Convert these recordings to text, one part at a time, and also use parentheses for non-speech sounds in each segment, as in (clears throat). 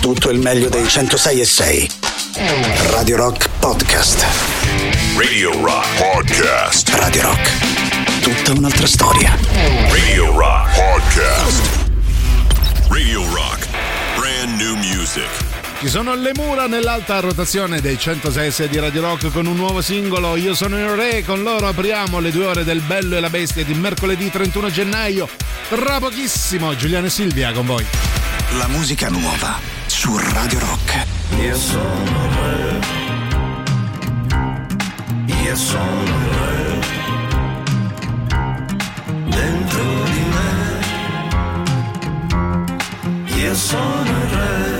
tutto il meglio dei 106 e 6. Radio Rock Podcast. Radio Rock Podcast. Radio Rock. Tutta un'altra storia. Radio Rock Podcast. Radio Rock. Brand new music. Ci sono le mura nell'alta rotazione dei 106 di Radio Rock con un nuovo singolo. Io sono il re, con loro apriamo le due ore del Bello e la Bestia di mercoledì 31 gennaio. Tra pochissimo, Giuliano e Silvia con voi. La musica nuova su Radio Rock. Io sono re. Io sono re. Dentro di me. Io sono re.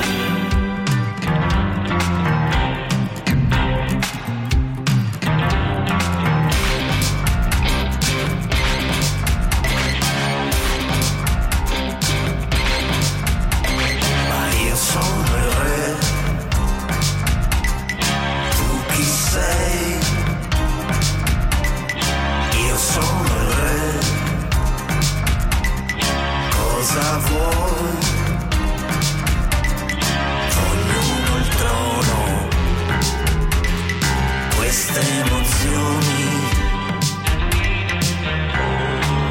Emozioni.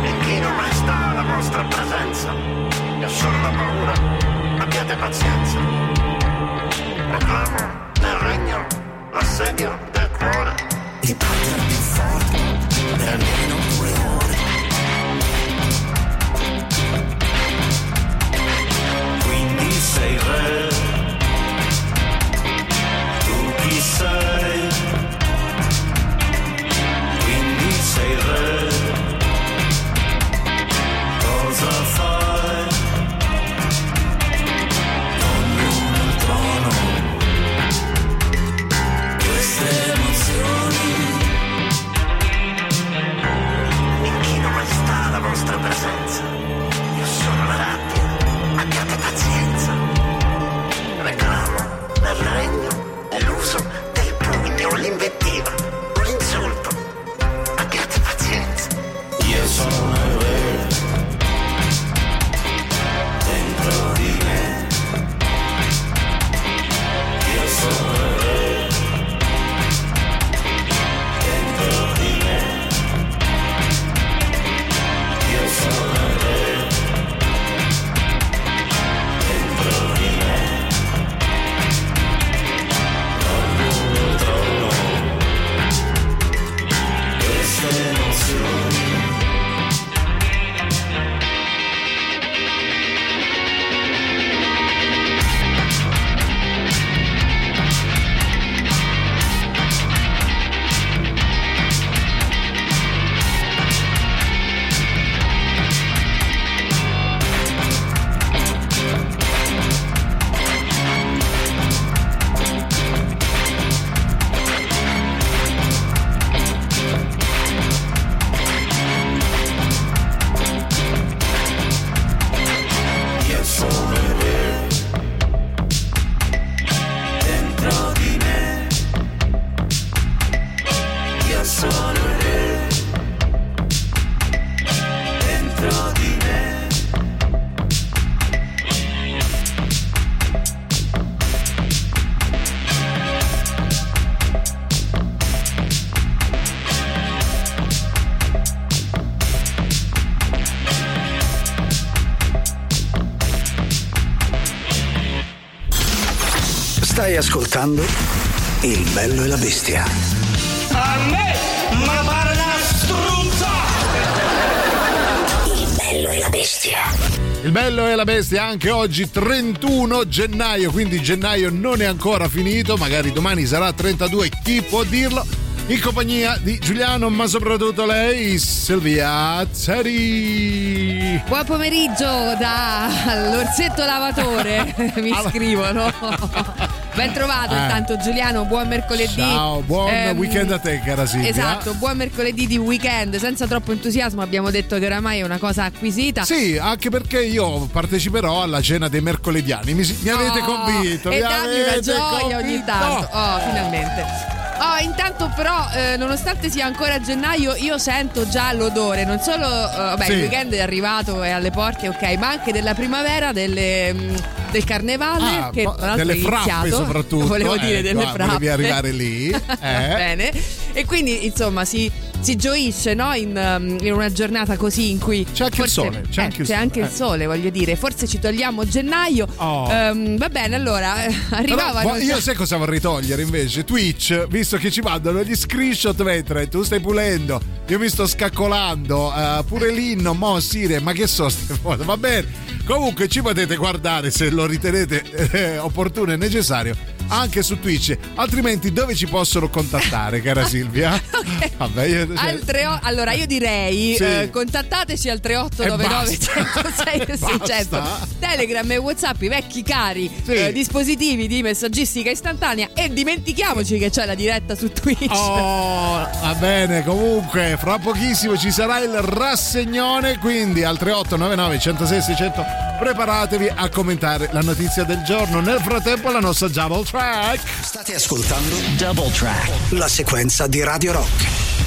E chi non resta alla vostra presenza? Sono la paura, abbiate pazienza. Proclamo nel regno l'assedio del cuore. Di battere più forte. Per almeno due ore. Quindi sei re. Ascoltando Il bello e la bestia. A me, ma pare una struzza! Il bello e la bestia. Il bello e la bestia anche oggi 31 gennaio, quindi gennaio non è ancora finito, magari domani sarà 32, chi può dirlo? In compagnia di Giuliano, ma soprattutto lei, Silvia Zeri. Buon pomeriggio dall'orsetto lavatore, (laughs) mi scrivono. (laughs) Ben trovato Eh. intanto Giuliano, buon mercoledì. Ciao, buon Ehm, weekend a te, cara Silvia. Esatto, buon mercoledì di weekend, senza troppo entusiasmo abbiamo detto che oramai è una cosa acquisita. Sì, anche perché io parteciperò alla cena dei mercolediani. Mi, mi avete Oh, convinto. E mi dammi una gioia ogni convinto. tanto. Oh, finalmente. Intanto però, eh, nonostante sia ancora gennaio, io sento già l'odore, non solo, eh, vabbè, Sì. il weekend è arrivato, è alle porte, ok, ma anche della primavera, delle, mm, del carnevale Ah, che tra l'altro delle è frappe (laughs) soprattutto, Volevo eh, dire delle qua, frappe. volevi arrivare lì, (laughs) eh. Bene. E quindi insomma si, si gioisce no? in, um, in una giornata così in cui C'è anche il forse- sole, c'è eh, anche il c'è sole, anche il eh. sole, voglio dire. Forse ci togliamo gennaio. Oh. Ehm, va bene, allora eh, arrivavano. vo- io sai cosa vorrei togliere invece? Twitch, visto che ci mandano gli screenshot mentre tu stai pulendo, io mi sto scaccolando, eh, pure l'inno, mo Sire, ma che so ste (laughs) cose, va bene. Comunque ci potete guardare se lo ritenete (laughs) eh, opportuno e necessario anche su Twitch, altrimenti dove ci possono contattare, cara (laughs) Silvia? Ok. Vabbè, io, cioè, Al tre o- allora io direi Sì. eh, contattateci al 3899 basta. 106 600 (laughs) Basta. Telegram e Whatsapp i vecchi cari Sì. eh, dispositivi di messaggistica istantanea e dimentichiamoci che c'è la diretta su Twitch Oh, va bene, comunque fra pochissimo ci sarà il rassegnone, quindi al 3899 106 600 preparatevi a commentare la notizia del giorno. Nel frattempo la nostra double track. State ascoltando Double track. la sequenza di Radio Rock.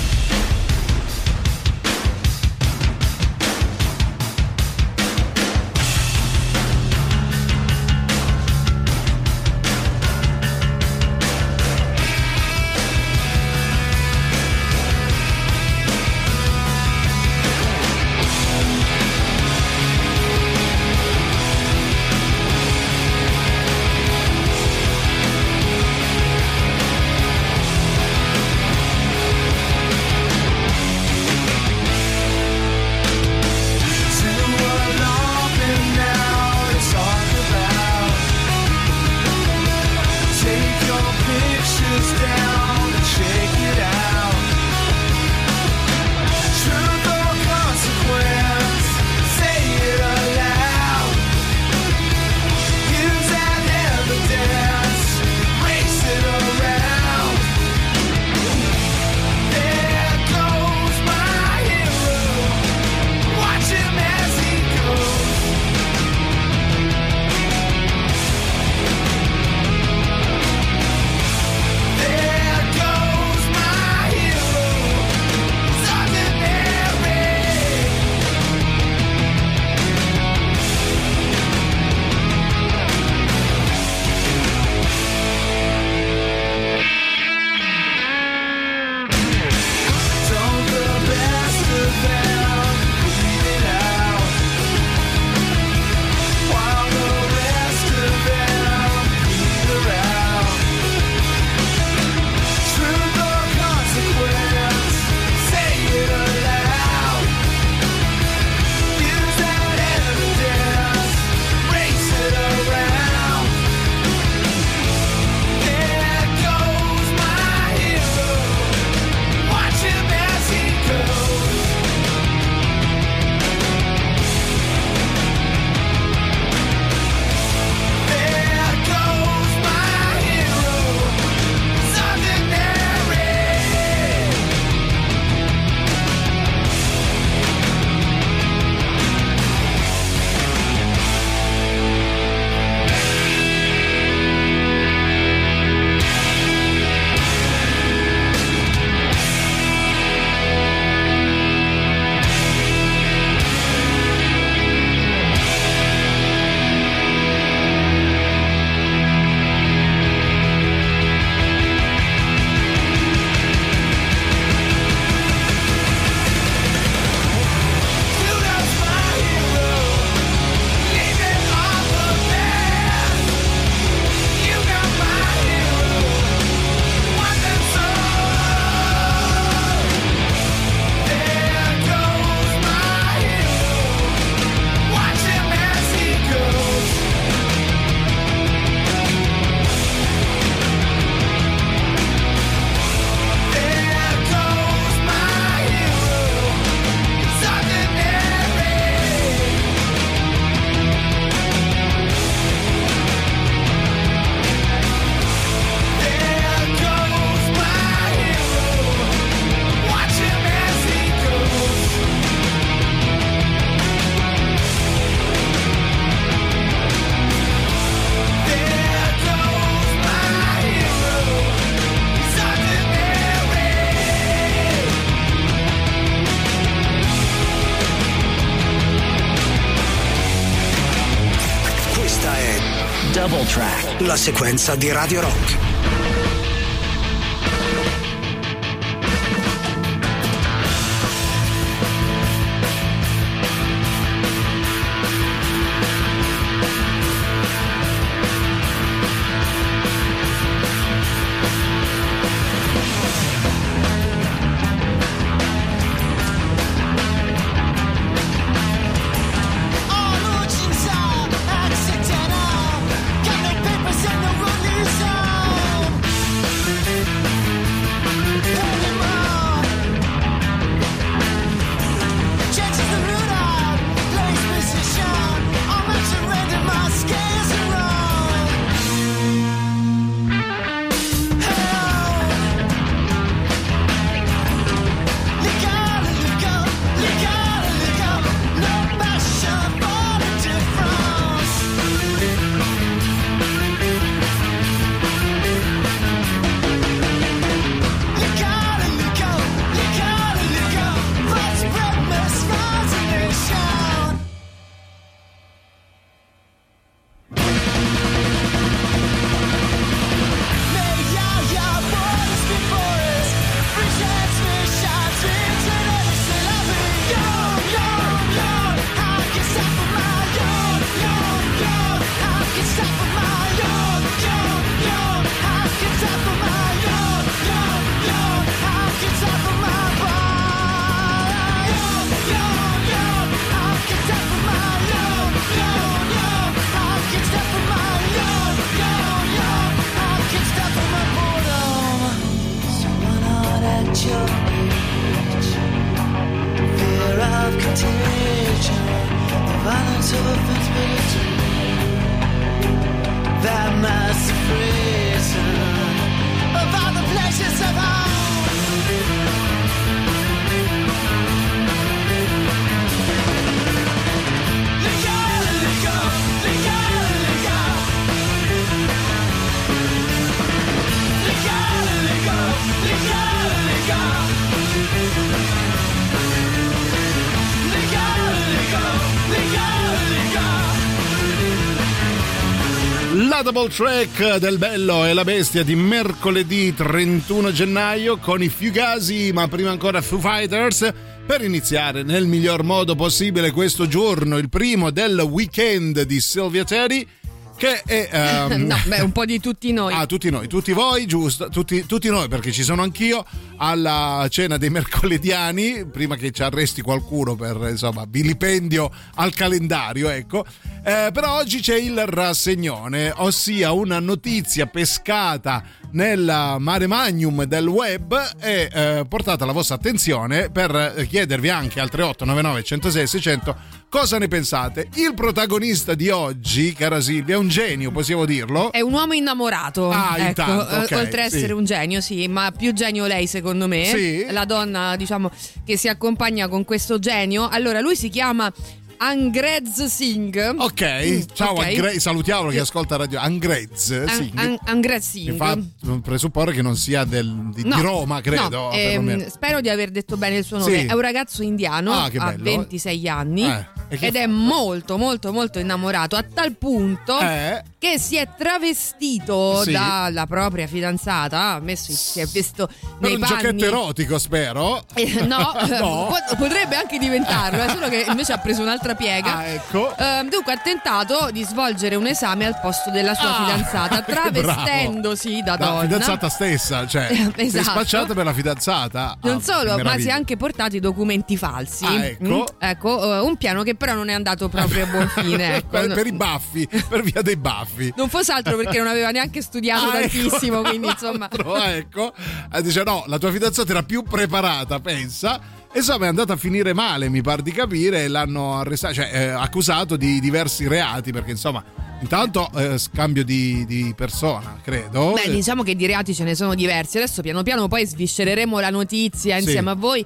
La sequenza di Radio Rock. Double track del Bello e la Bestia di mercoledì 31 gennaio con i Fugasi, ma prima ancora Foo Fighters per iniziare nel miglior modo possibile questo giorno, il primo del weekend di Silvia Teddy che è ehm, (laughs) no, beh, un po' di tutti noi. Ah, tutti noi, tutti voi, giusto, tutti, tutti noi, perché ci sono anch'io alla cena dei mercolediani, prima che ci arresti qualcuno per insomma vilipendio al calendario, ecco. Eh, però oggi c'è il rassegnone, ossia una notizia pescata nel mare magnum del web e eh, portata alla vostra attenzione per chiedervi anche al 3899 106 600 cosa ne pensate. Il protagonista di oggi, cara Silvia, è un genio, possiamo dirlo? È un uomo innamorato. Ah, ecco, intanto, eh, ok, oltre a essere sì. un genio, sì, ma più genio lei secondo me. Sì? La donna, diciamo, che si accompagna con questo genio. Allora, lui si chiama Angrez Singh. Ok, ciao, ok. Angre- salutiamolo che ascolta radio. Angrez, An- Singh, An- Angrez Singh. fa presupporre che non sia del- di, di Roma, credo. no, ehm, spero di aver detto bene il suo nome. Sì. È un ragazzo indiano, Ah, ha bello. 26 anni Eh, ed fa- è molto, molto, molto innamorato a tal punto Eh? Che si è travestito Sì. dalla propria fidanzata. Ha messo, si è visto nei un panni. giochetto erotico, spero. Eh, no, (laughs) No. pot- potrebbe anche diventarlo, è solo che invece ha preso un'altra piega. Ah, ecco. Ehm, dunque ha tentato di svolgere un esame al posto della sua Ah, fidanzata, (laughs) travestendosi da La donna. fidanzata stessa, cioè, Eh, (laughs) sei esatto. spacciata per la fidanzata. Non Ah, solo, ma si è anche portati documenti falsi. Ah, ecco. Mm, ecco, eh, un piano che però non è andato proprio a buon fine. ecco. per, per i baffi, per via dei baffi. Non fosse altro perché non aveva neanche studiato Ah, ecco. tantissimo, quindi insomma. Altro, ecco. Dice no, la tua fidanzata era più preparata, pensa. E insomma è andata a finire male, mi pare di capire, e l'hanno arrestato, cioè eh, accusato di diversi reati, perché insomma, intanto eh, scambio di, di persona, credo. Beh, diciamo che di reati ce ne sono diversi. Adesso piano piano poi sviscereremo la notizia insieme a voi.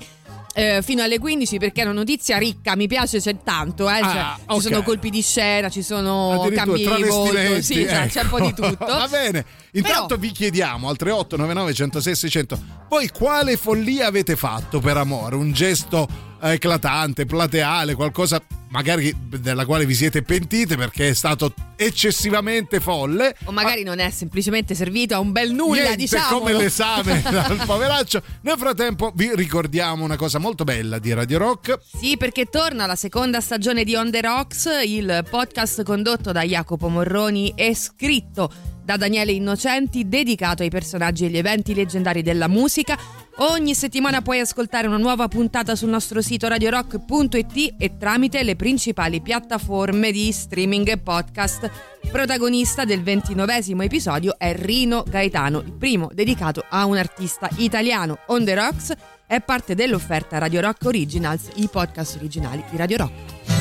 Eh, fino alle 15 perché è una notizia ricca, mi piace, c'è tanto, eh, cioè, Ah, ci ok. sono colpi di scena, ci sono cambi di volto, sì, cioè, c'è un po' di ecco. tutto. (laughs) Va bene. Intanto Però- vi chiediamo al 3899 106 600 voi quale follia avete fatto per amore? Un gesto eh, eclatante, plateale, qualcosa magari della quale vi siete pentite perché è stato eccessivamente folle. O magari non è semplicemente servito a un bel nulla, Niente diciamo. come l'esame (laughs) al poveraccio. Nel frattempo vi ricordiamo una cosa molto bella di Radio Rock. Sì, perché torna la seconda stagione di On The Rocks, il podcast condotto da Jacopo Morroni e scritto da Daniele Innocenti, dedicato ai personaggi e agli eventi leggendari della musica. Ogni settimana puoi ascoltare una nuova puntata sul nostro sito radiorock.it e tramite le principali piattaforme di streaming e podcast. Protagonista del ventinovesimo episodio è Rino Gaetano, il primo dedicato a un artista italiano. On The Rocks è parte dell'offerta Radio Rock Originals, i podcast originali di Radio Rock.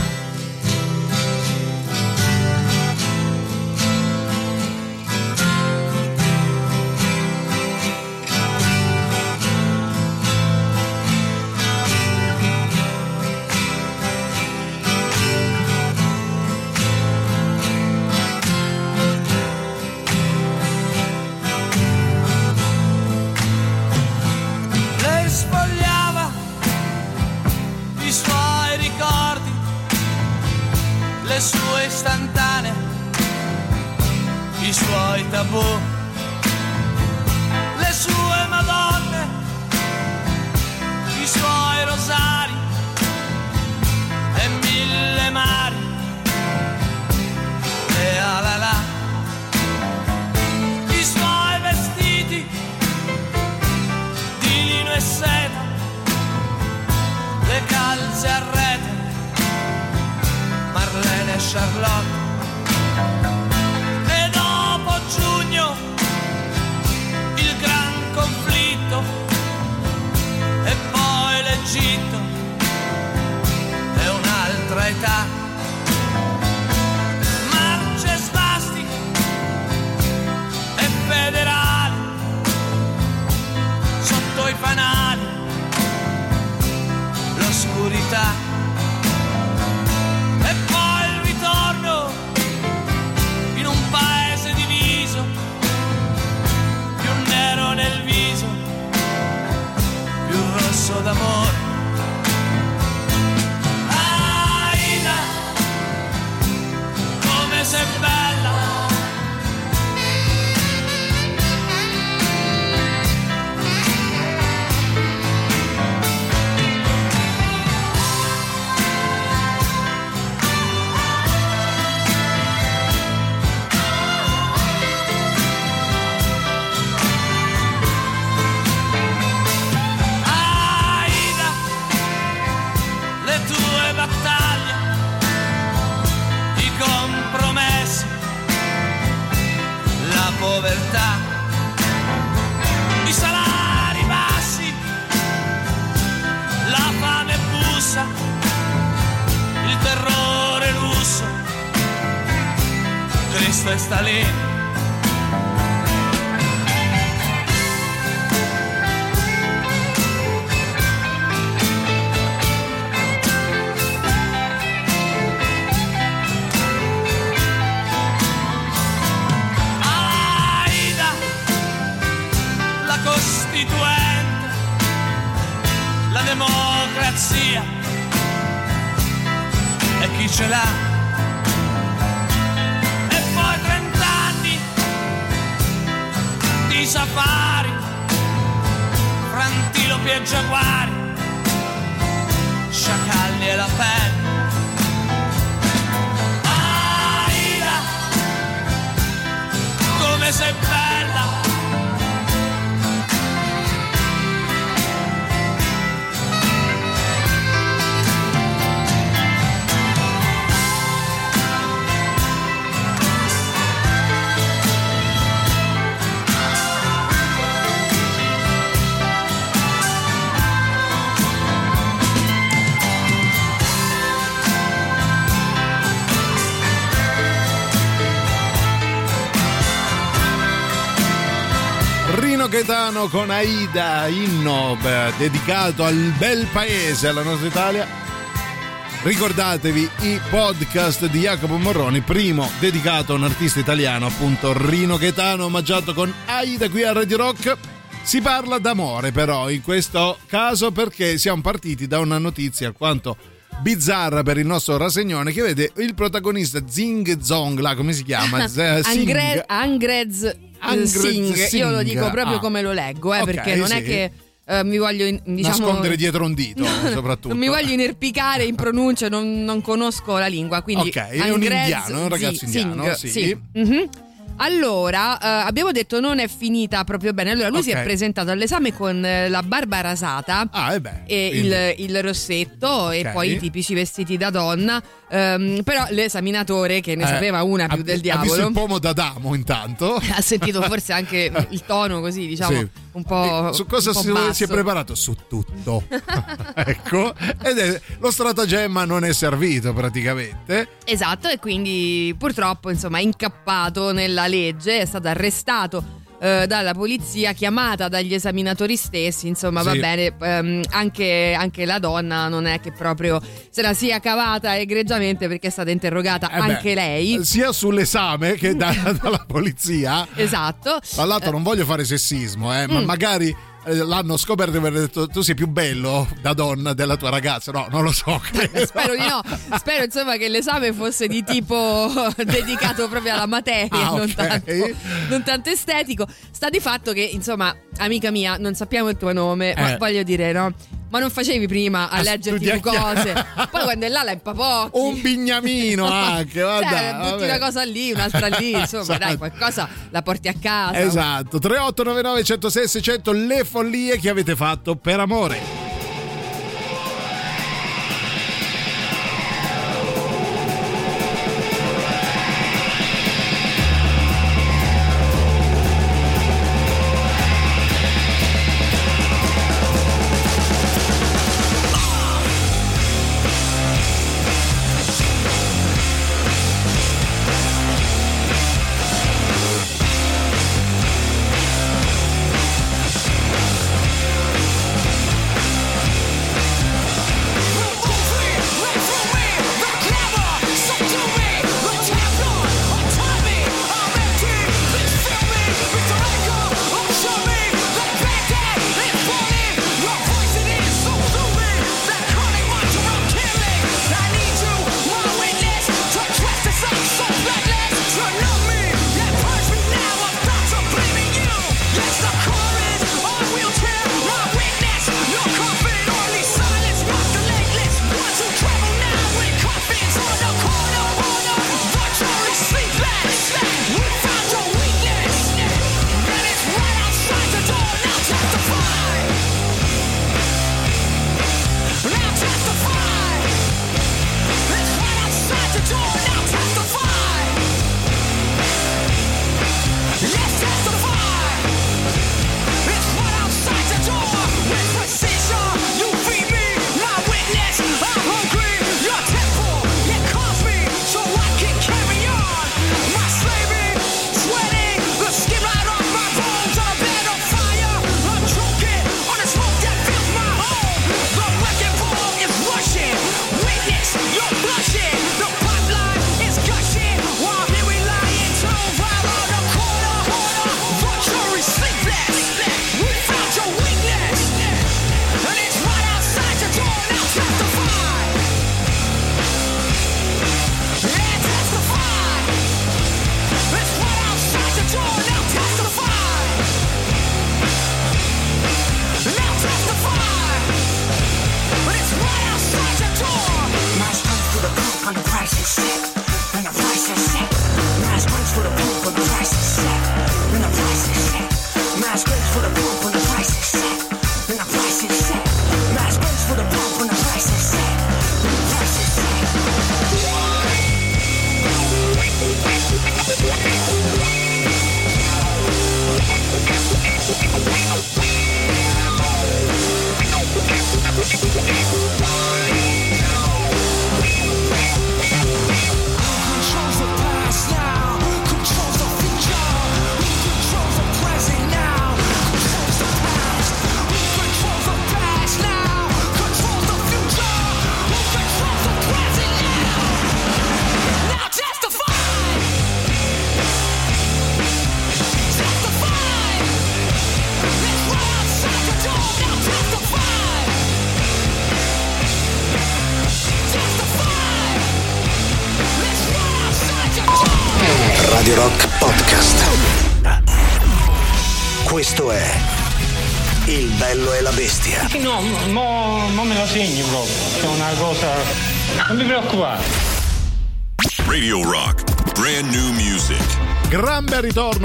Gaetano con Aida, inno dedicato al bel paese, alla nostra Italia. Ricordatevi i podcast di Jacopo Morroni, primo dedicato a un artista italiano, appunto Rino Gaetano, omaggiato con Aida qui a Radio Rock. Si parla d'amore però in questo caso perché siamo partiti da una notizia alquanto bizzarra per il nostro rasegnone che vede il protagonista Zing Zong, là come si chiama? (laughs) Angre- Angrez Singh. Io lo dico proprio Ah. come lo leggo, eh, Ok, perché non è sì. che eh, mi voglio diciamo, Nascondere dietro un dito, (laughs) soprattutto. Non mi voglio inerpicare in pronuncia, non, non conosco la lingua. Quindi Ok, è un indiano, è un ragazzo indiano, Singh, sì. Mhm. Allora, eh, abbiamo detto non è finita proprio bene. Allora, lui si Ok. è presentato all'esame con eh, la barba rasata. Ah, e beh. E il, il rossetto e Ok. poi i tipici vestiti da donna. Ehm, però l'esaminatore, che ne Eh, sapeva una più ha- del Ha visto diavolo, il pomo d'Adamo intanto. (laughs) ha sentito forse anche (laughs) il tono così, diciamo, Sì. Un po'. E Su cosa po' si, si è preparato? Su tutto. (laughs) ecco. Ed è, lo stratagemma non è servito praticamente. Esatto, e quindi purtroppo insomma è incappato nella legge, è stato arrestato eh, dalla polizia, chiamata dagli esaminatori stessi, insomma va Sì. bene, ehm, anche, anche la donna non è che proprio se la sia cavata egregiamente perché è stata interrogata Eh beh, anche lei. Sia sull'esame che da- (laughs) dalla polizia. Esatto. Tra l'altro non voglio fare sessismo, eh, ma Mm. magari eh, l'hanno scoperto e aver detto tu sei più bello da donna della tua ragazza. No, non lo so. credo. (laughs) Spero di no, spero insomma che l'esame fosse di tipo (laughs) dedicato proprio alla materia, Ah, non, tanto, non tanto estetico. Sta di fatto che, insomma, amica mia, non sappiamo il tuo nome, ma Eh. voglio dire, no? Ma non facevi prima a, A leggerti le studiacchiare. cose. Poi quando è là la impapocchi. Un bignamino anche, (laughs) guarda. Cioè, butti vabbè. una cosa lì, un'altra lì, (laughs) insomma, dai, Esatto. qualcosa la porti a casa. Esatto, 3899 106 600 le follie che avete fatto per amore.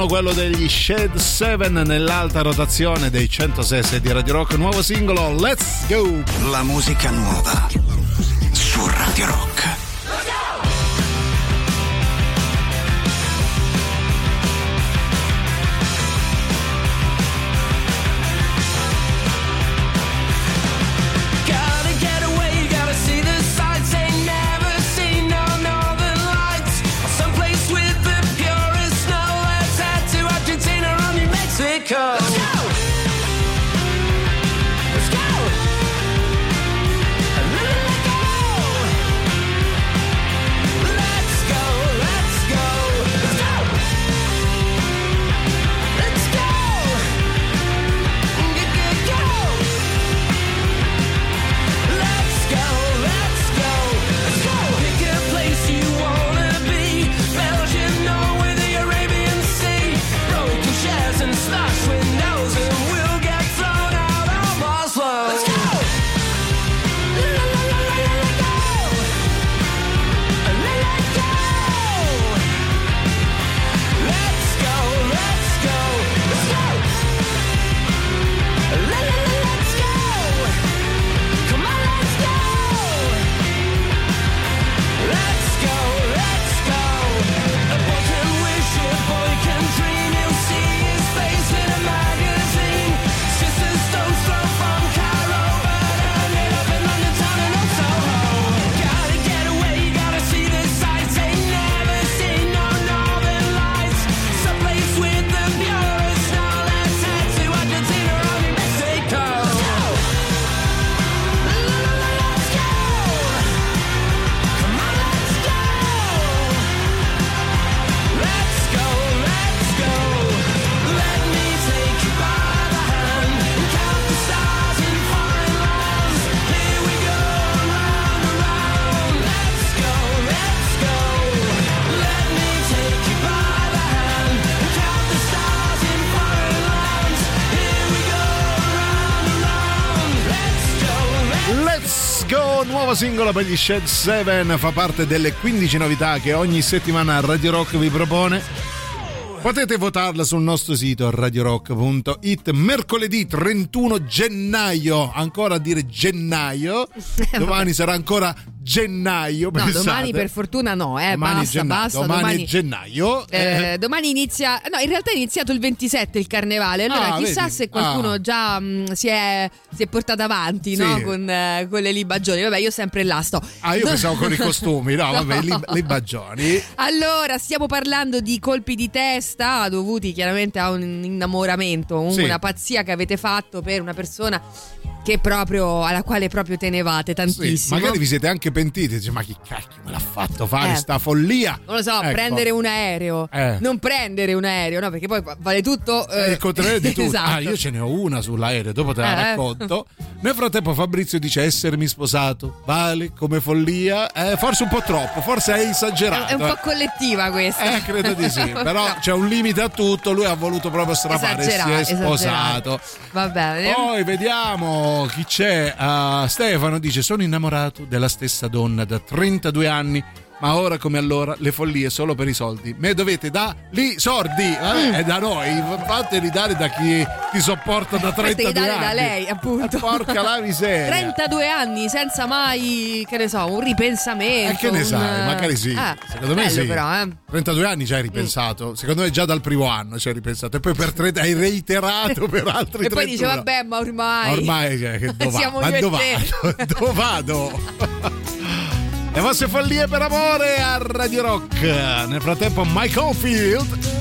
Ritorno quello degli Shed 7 nell'alta rotazione dei 106 di Radio Rock, nuovo singolo Let's Go! La musica nuova Gli Shed 7, fa parte delle 15 novità che ogni settimana Radio Rock vi propone. Potete votarla sul nostro sito radiorock.it mercoledì 31 gennaio, ancora a dire gennaio, (laughs) domani sarà ancora gennaio. No, domani per fortuna no, eh, Domani basta, gennaio, basta. domani, Domani, gennaio. eh, domani inizia, no, in realtà è iniziato il 27 il carnevale. Allora, Ah, chissà vedi? se qualcuno Ah. già mh, si, è, si è portato avanti Sì. no? con, eh, con le libagioni. Vabbè, io sempre là sto. Ah, io pensavo con i (laughs) costumi, no, vabbè, No. li, li bagioni. Allora, stiamo parlando di colpi di testa dovuti chiaramente a un innamoramento, Sì. una pazzia che avete fatto per una persona proprio, alla quale proprio tenevate Sì, tantissimo. magari vi siete anche pentiti, dice, ma chi cacchio me l'ha fatto fare Eh. sta follia? Non lo so, Ecco. prendere un aereo. Eh. Non prendere un aereo, no? Perché poi vale tutto. È eh, il contrario di (laughs) tutto. esatto. Ah, io ce ne ho una sull'aereo, dopo te la Eh. racconto. Nel frattempo Fabrizio dice essermi sposato vale come follia? Eh, forse un po' troppo, forse hai esagerato. È un po' eh. collettiva questa. Eh, credo di sì, (laughs) però No. c'è un limite a tutto, lui ha voluto proprio strapare, si Esagerato, è esagerato. sposato. Va bene. Poi vediamo chi c'è. Ah, Stefano dice: Sono innamorato della stessa donna da 32 anni. Ma ora come allora le follie solo per i soldi. Me dovete da lì sordi, Mm. eh, è da noi. Fateli dare da chi ti sopporta da 32 Queste dare anni. da lei, appunto. Eh, Porca la miseria. 32 anni senza mai, che ne so, un ripensamento. E che ne un- sai? Magari sì. Ah, Secondo me sì. però, eh. 32 anni ci hai ripensato. Secondo me già dal primo anno ci hai ripensato. E poi per 30 hai reiterato per altri (laughs) E poi 31. dice, vabbè, ma ormai. Ormai cioè, che dove (laughs) vado? (laughs) dove vado? Le vostre follie per amore a Radio Rock. Nel frattempo Mike Oldfield.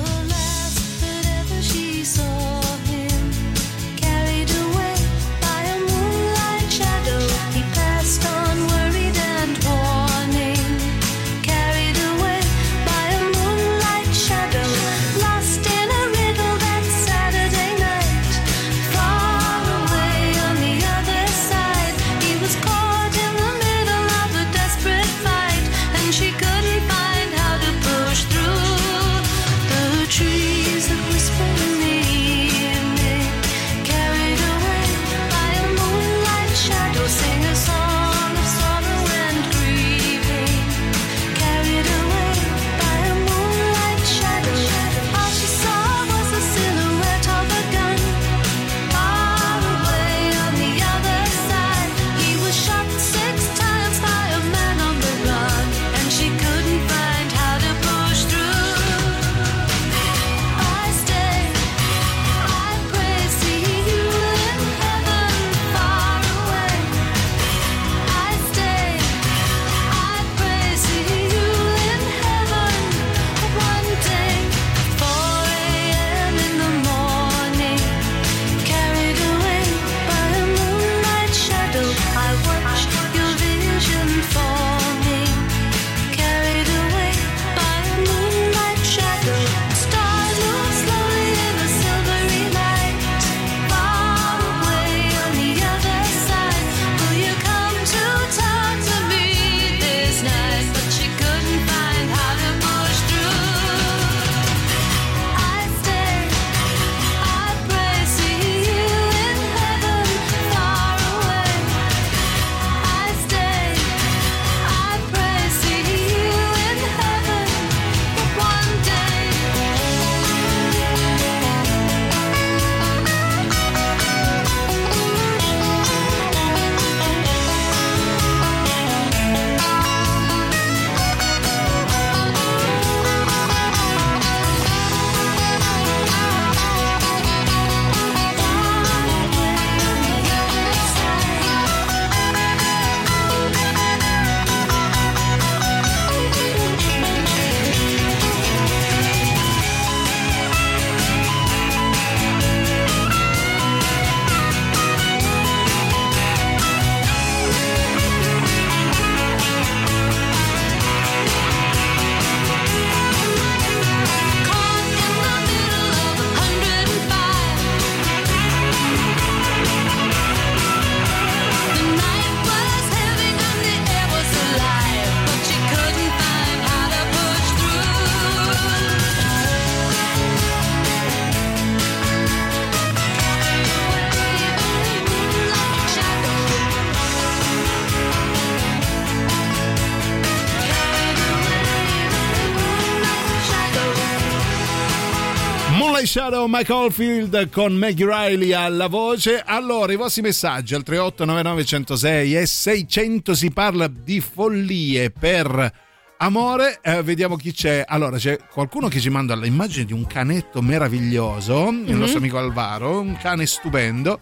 Mike Oldfield con Maggie Riley alla voce. Allora, i vostri messaggi al 3899 106 e 600 si parla di follie per amore. Eh, vediamo chi c'è. Allora, c'è qualcuno che ci manda l'immagine di un canetto meraviglioso, il nostro amico Alvaro, un cane stupendo.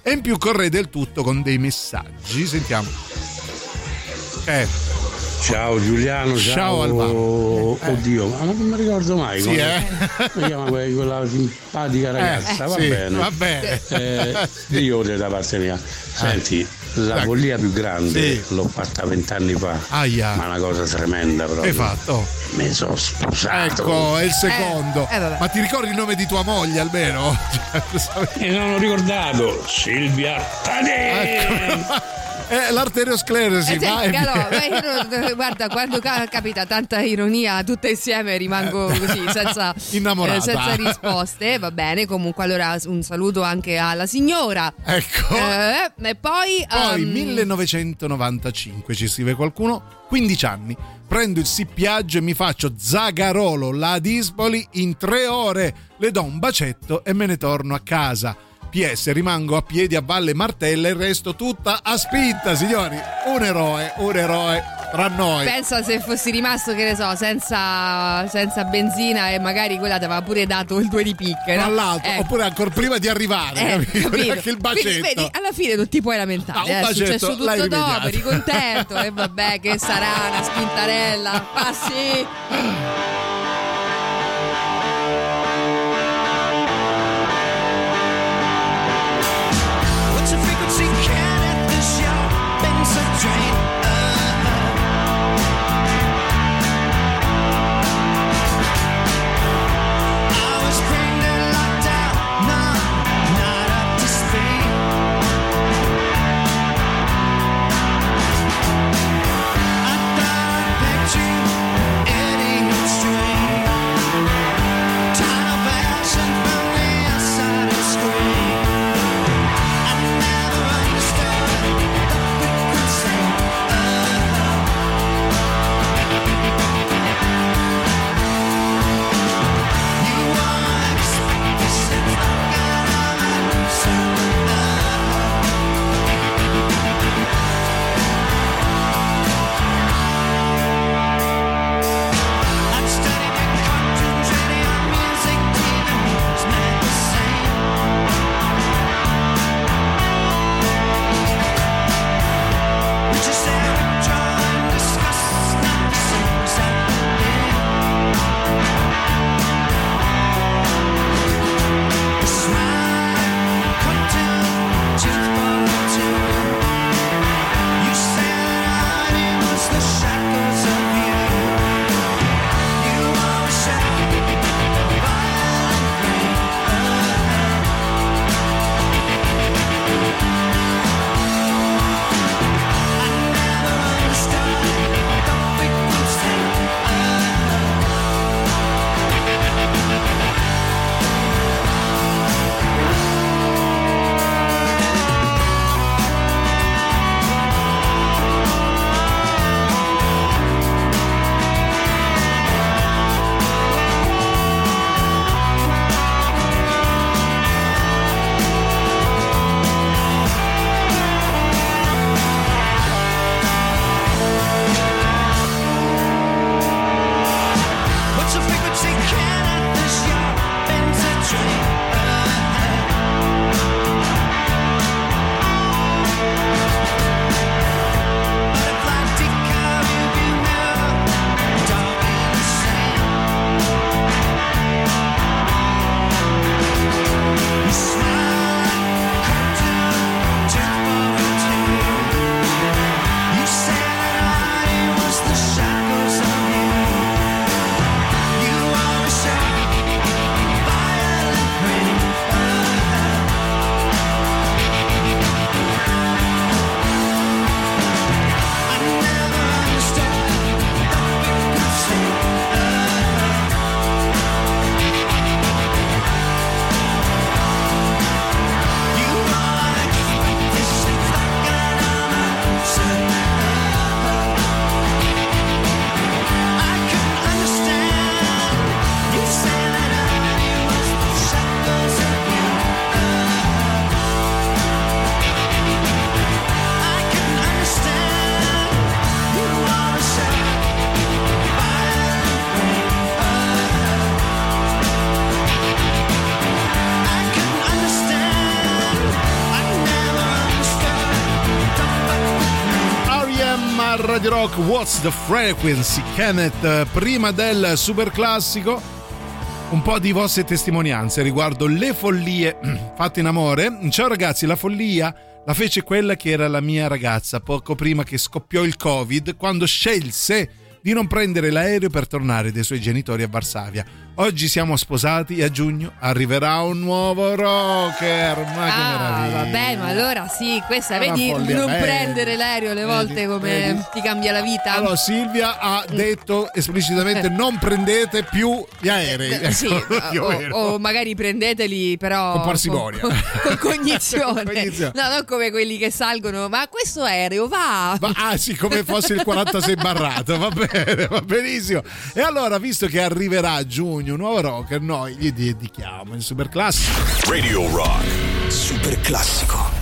E in più correde il tutto con dei messaggi. Sentiamo. Eh, Ciao Giuliano, ciao, Ciao, Alvaro. Eh. Oddio, ma non mi ricordo mai. Sì, come- eh. si chiama que- quella simpatica ragazza? eh, va sì, bene. va bene. Eh, io da parte mia. Senti, la Ecco. follia più grande Sì. l'ho fatta vent'anni fa. Aia. Ma una cosa tremenda proprio. Hai fatto? Mi sono sposato. Ecco, è il secondo. Eh, eh. Ma ti ricordi il nome di tua moglie almeno? E non ho ricordato Silvia Tadei. Ecco. Eh, l'arteriosclerosi, Eh, vai. no, io non- guarda, quando ca- capita tanta ironia, tutte insieme rimango così, senza, Eh. (laughs) Innamorata. eh, senza risposte. Va bene, comunque allora un saluto anche alla signora. Ecco. Eh, e poi... Poi ehm, 1995 ci scrive qualcuno, 15 anni. Prendo il sippiaggio e mi faccio Zagarolo, la Dispoli in tre ore. Le do un bacetto e me ne torno a casa. PS, rimango a piedi a Valle Martella e resto tutta a spinta, signori. Un eroe, un eroe tra noi. Pensa se fossi rimasto, che ne so, senza, senza benzina e magari quella ti aveva pure dato il due di picche. Tra no? l'altro, Eh, oppure ancora prima di arrivare, eh, capito? Neanche il bacetto. Quindi, vedi, alla fine non ti puoi lamentare. Ah, un eh, è bacetto successo l'hai tutto dopo, eri contento. e vabbè, che sarà una spintarella. (laughs) Ah sì. Radio Rock What's the Frequency Kenneth? Eh, prima del super classico un po' di vostre testimonianze riguardo le follie (clears throat) fatte in amore. Ciao ragazzi la follia la fece quella che era la mia ragazza poco prima che scoppiò il covid quando scelse di non prendere l'aereo per tornare dai suoi genitori a Varsavia oggi siamo sposati e a giugno arriverà un nuovo rocker ma che Ah, meraviglia vabbè, ma allora sì, questa una vedi follia, non vedi. prendere l'aereo alle volte Vedi, come vedi. ti cambia la vita. Allora, Silvia ha detto esplicitamente non prendete più gli aerei. Eh, sì, Ecco, o o, magari prendeteli però Con parsimonia. con, con (laughs) cognizione. Con cognizione. no non come quelli che salgono ma questo aereo va Ma, ah sì, come fosse il 46 barrato, va bene, va benissimo. E allora, visto che arriverà a giugno un nuovo rocker, noi gli dedichiamo il super classico. Radio Rock. Super classico.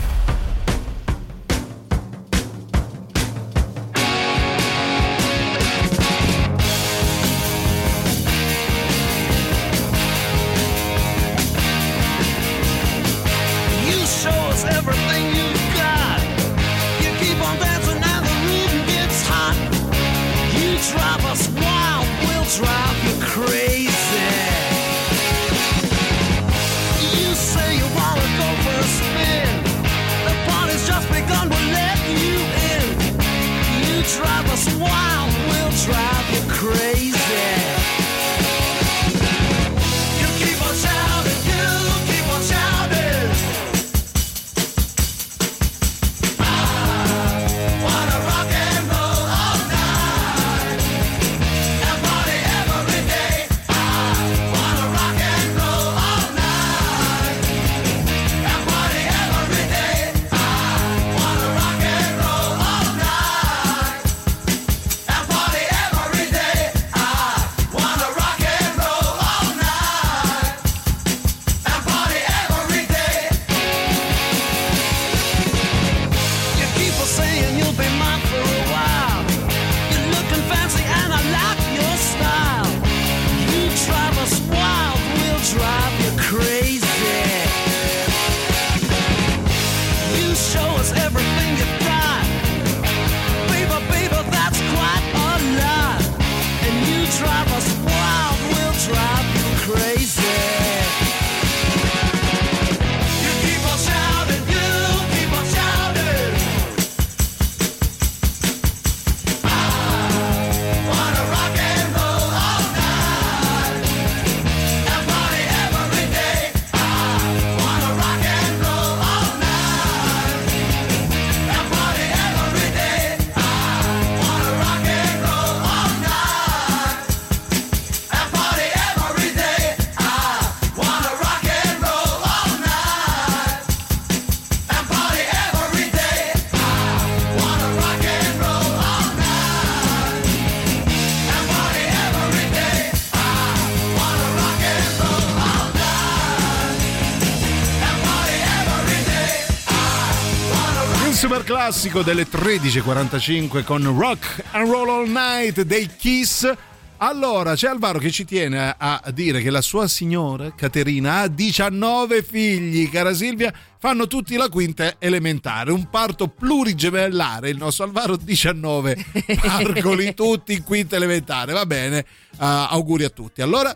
Classico delle 13.45 con Rock and Roll All Night dei Kiss. Allora, c'è Alvaro che ci tiene a dire che la sua signora Caterina ha 19 figli, cara Silvia, fanno tutti la quinta elementare, un parto plurigemellare, il nostro Alvaro 19 pargoli (laughs) tutti in quinta elementare, va bene, Ah, auguri a tutti. Allora,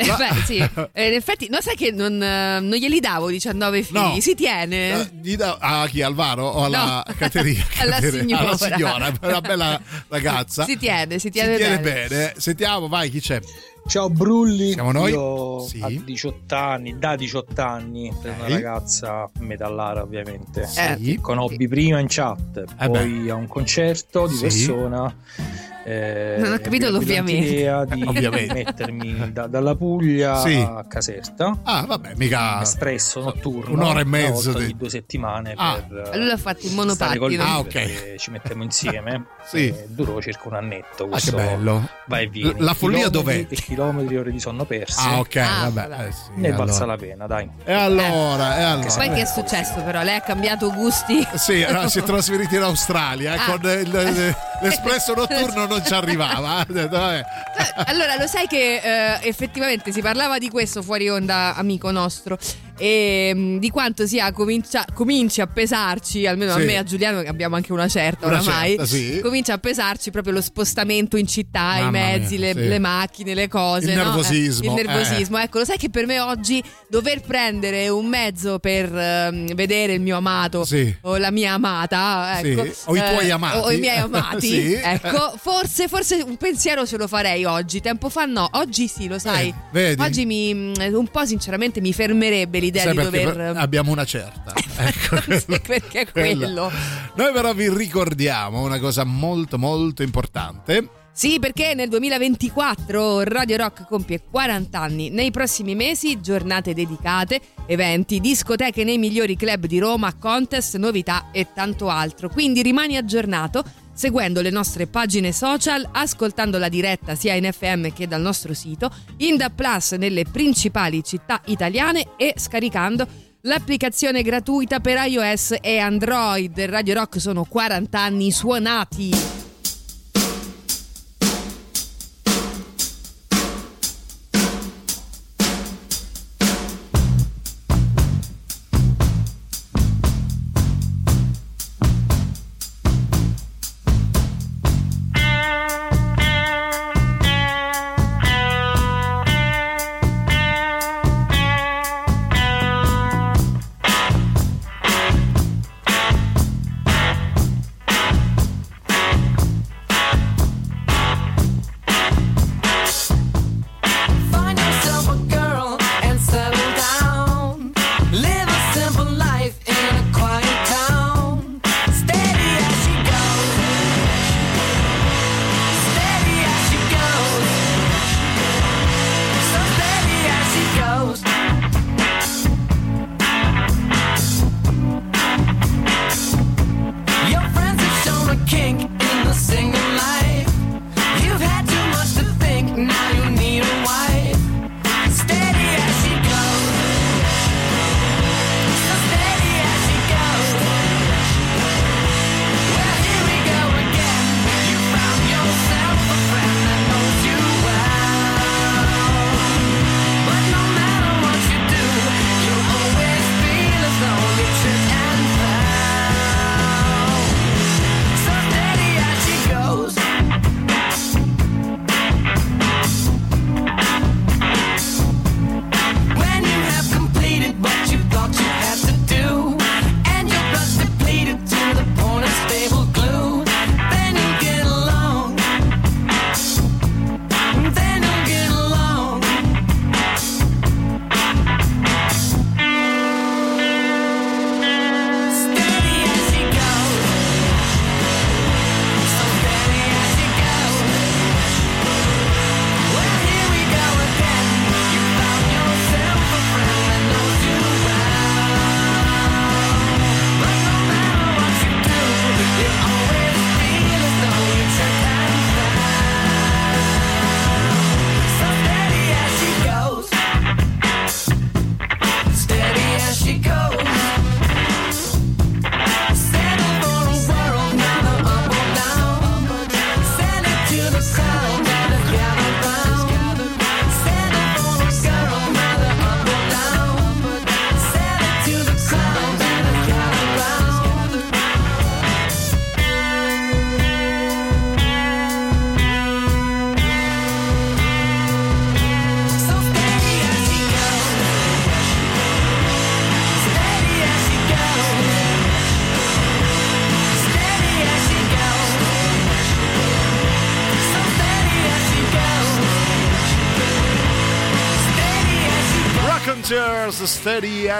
Eh, la- beh, sì. (laughs) Eh, in effetti, no, sai che non, eh, non glieli davo 19 figli, No. si tiene. Eh, gli da- a chi? Alvaro o alla No. (laughs) Caterina? Alla Caterina. signora. Alla signora, una bella (laughs) ragazza. Si tiene, si Si tiene, tiene bene. bene. Sentiamo, vai, chi c'è? Ciao Brulli, Siamo noi? io Sì. a 18 anni, da 18 anni, per una ragazza metallara ovviamente, Eh, Sì. conobbi prima in chat, Eh poi a un concerto di Sì. persona. Eh, Non ho capito l'ovviamente. di (laughs) Ovviamente. mettermi da- dalla Puglia Sì. a Caserta. Ah, vabbè, mica. Espresso notturno Un'ora e mezzo di- due settimane Ah. per Lui l'ha fatto in monopattino. Ah, ok. ci mettiamo insieme (laughs) Sì. Eh, durò circa un annetto Ah, che bello. vai e vieni La follia dov'è? e chilometri e ore di sonno persi Ah, ok, Ah, vabbè. eh sì, ne è valsa allora. la pena dai E allora, e allora. Poi che è successo però? Lei ha cambiato gusti? Sì, si è (laughs) trasferito in Australia eh, Ah. con l'espresso notturno non ci arrivava. Vabbè. Allora, lo sai che eh, effettivamente si parlava di questo fuori onda, amico nostro. E mm, di quanto sia comincia- cominci a pesarci, almeno Sì. a me e a Giuliano che abbiamo anche una certa Una oramai, certa, sì. comincia a pesarci proprio lo spostamento in città, i Mamma mezzi, mia, le, sì. le macchine, le cose. Il no? nervosismo, Eh, il nervosismo. Ecco, lo sai che per me oggi dover prendere un mezzo per ehm, vedere il mio amato o la mia amata, ecco, o i tuoi amati. o i miei amati, (laughs) ecco, forse, forse un pensiero ce lo farei oggi. Tempo fa no, oggi sì, lo sai. Eh? Oggi mi, mm, un po' sinceramente mi fermerebbe l'idea Sai di dover... abbiamo una certa. (laughs) Ecco, Sì, perché è (laughs) quello. Noi però vi ricordiamo una cosa molto molto importante. Sì, perché nel 2024 Radio Rock compie 40 anni. Nei prossimi mesi, giornate dedicate, eventi, discoteche nei migliori club di Roma, contest, novità e tanto altro. Quindi rimani aggiornato seguendo le nostre pagine social, ascoltando la diretta sia in FM che dal nostro sito, in Da Plus nelle principali città italiane e scaricando l'applicazione gratuita per iOS e Android. Radio Rock sono 40 anni suonati.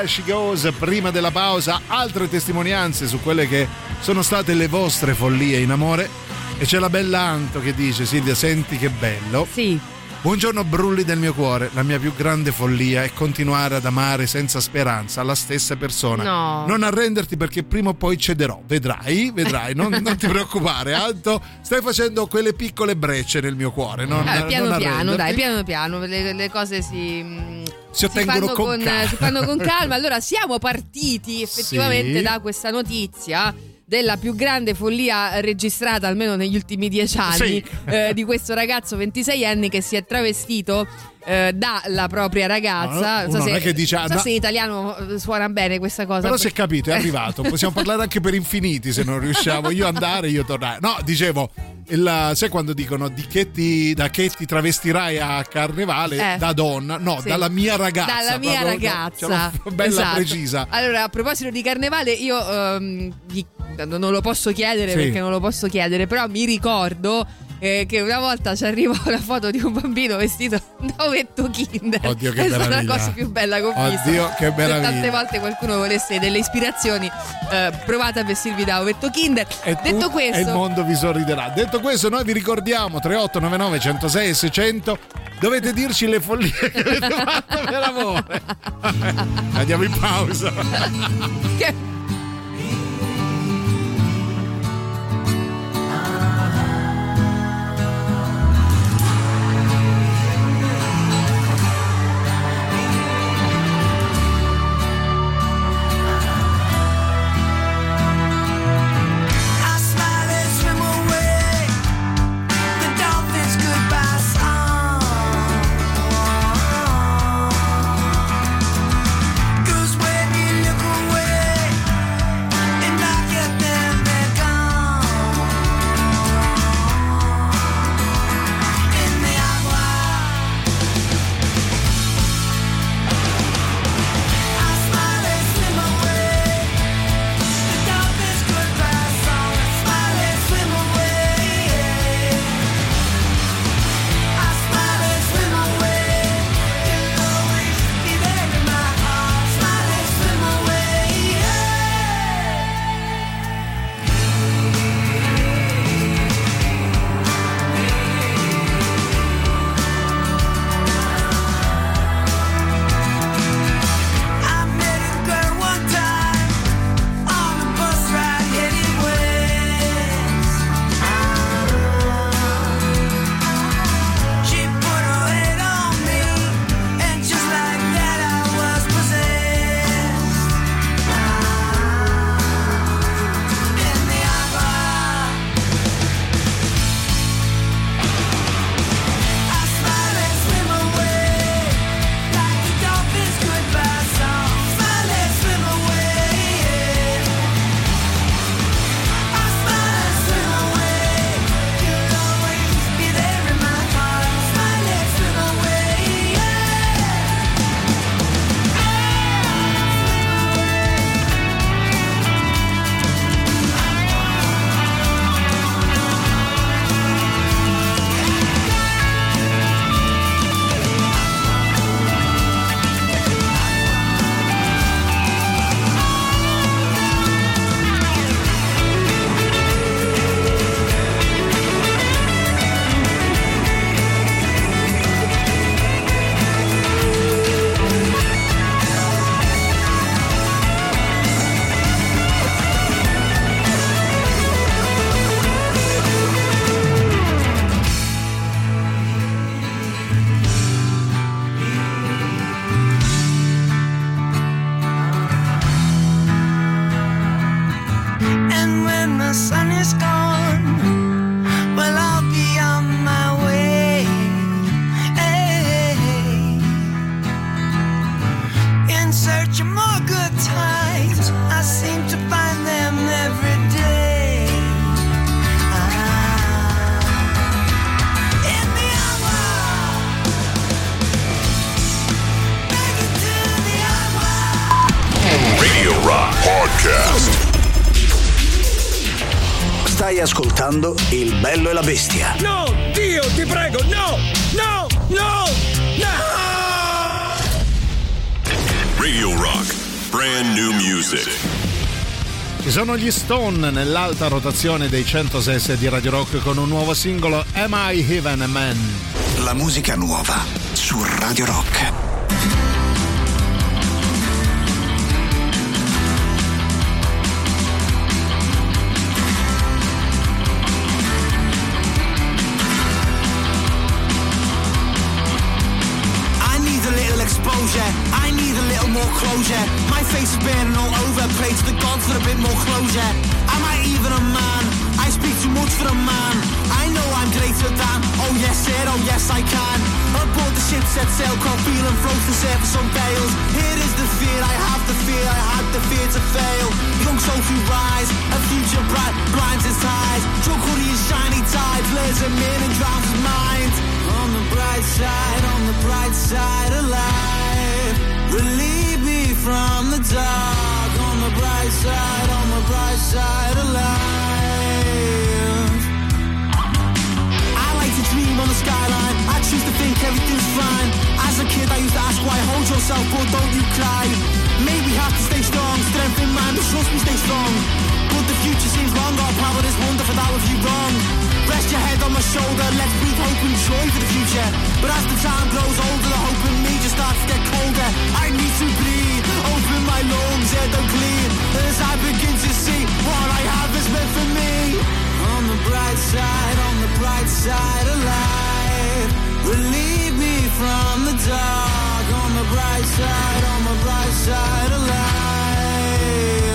As she goes. Prima della pausa, altre testimonianze su quelle che sono state le vostre follie in amore. E c'è la bella Anto che dice: Silvia, senti che bello. Sì. Buongiorno brulli del mio cuore, la mia più grande follia è continuare ad amare senza speranza la stessa persona. No. Non arrenderti perché prima o poi cederò, vedrai, vedrai, non, (laughs) non ti preoccupare Anto, stai facendo quelle piccole brecce nel mio cuore. Non, Eh, piano non piano, dai, piano piano, le, le cose si, mm, Si ottengono fanno con calma. si fanno con calma. Allora, siamo partiti effettivamente Sì. da questa notizia della più grande follia registrata almeno negli ultimi dieci anni Sì. eh, di questo ragazzo 26enne che si è travestito eh, dalla propria ragazza. No, uno non è che dice, so no. se in italiano eh, suona bene questa cosa. Però si è capito, è (laughs) arrivato. Possiamo parlare anche per infiniti se non riusciamo. Io andare, io tornare. No, dicevo, il- sai quando dicono di che ti, da che ti travestirai a carnevale? Eh. Da donna? No, Sì. dalla mia ragazza. Dalla mia proprio, ragazza. l'ho bella Esatto. precisa. Allora, a proposito di carnevale, io ehm, gli- non lo posso chiedere Sì. perché non lo posso chiedere, però mi ricordo eh, che una volta ci arrivò (laughs) la foto di un bambino vestito da ovetto Kinder. Oddio, che È stata la cosa più bella che ho visto. Oddio, che Se meraviglia. tante volte qualcuno volesse delle ispirazioni, eh, provate a vestirvi da ovetto Kinder. E tu Detto E il questo, mondo vi sorriderà. Detto questo, noi vi ricordiamo 3899 106 e 600. Dovete dirci le follie che avete fatto per amore. (laughs) Andiamo in pausa. che- bello e la bestia. No, Dio, ti prego, no, no, no, no! Radio Rock. Brand new music. Ci sono gli Stone nell'alta rotazione dei 106 di Radio Rock con un nuovo singolo Am I Even a Man? La musica nuova su Radio Rock. Exposure. I need a little more closure. My face is burning all over, pray to the gods for a bit more closure. Am I even a man? I speak too much for a man. I know I'm greater than, oh yes sir, oh yes I can. Aboard the ship set sail, can't feel and float the surface. Here is the fear, I have the fear, I had the fear to fail. Young souls who rise, a future bright, blinds his ties. Drug hoodie is shiny tide, flares him in and drowns his mind. On the bright side, on the bright side of life. Relieve me from the dark. On the bright side, on the bright side of life. I like to dream on the skyline. I choose to think everything's fine. As a kid, I used to ask why. Hold yourself, but don't you cry. Maybe have to stay strong. Strength in mind, but trust me, stay strong. But the future seems long. Our power is wonderful. That was you wrong. Rest your head on my shoulder. Let's breathe hope and joy for the future. But as the time grows older, the hope in me just starts to get colder. I need to breathe. Open my lungs, air don't clean. As I begin to see what I have is meant for me. On the bright side, on the bright side of life. Relieve me from the dark. On the bright side, on the bright side of life.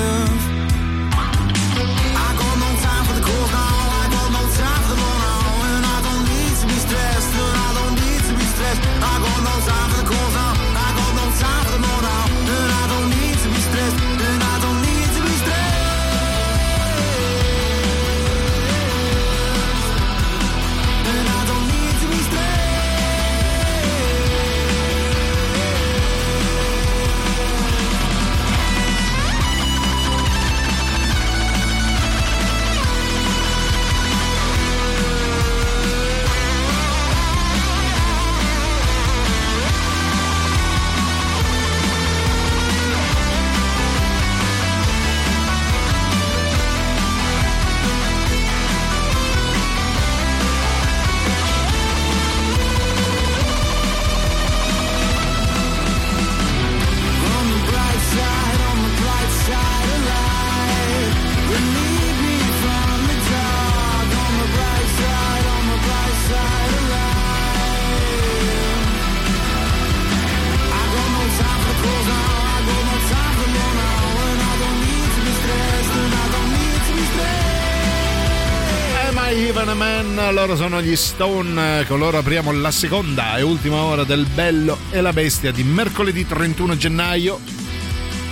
Loro sono gli Stone, con loro apriamo la seconda e ultima ora del Bello e la Bestia di mercoledì 31 gennaio.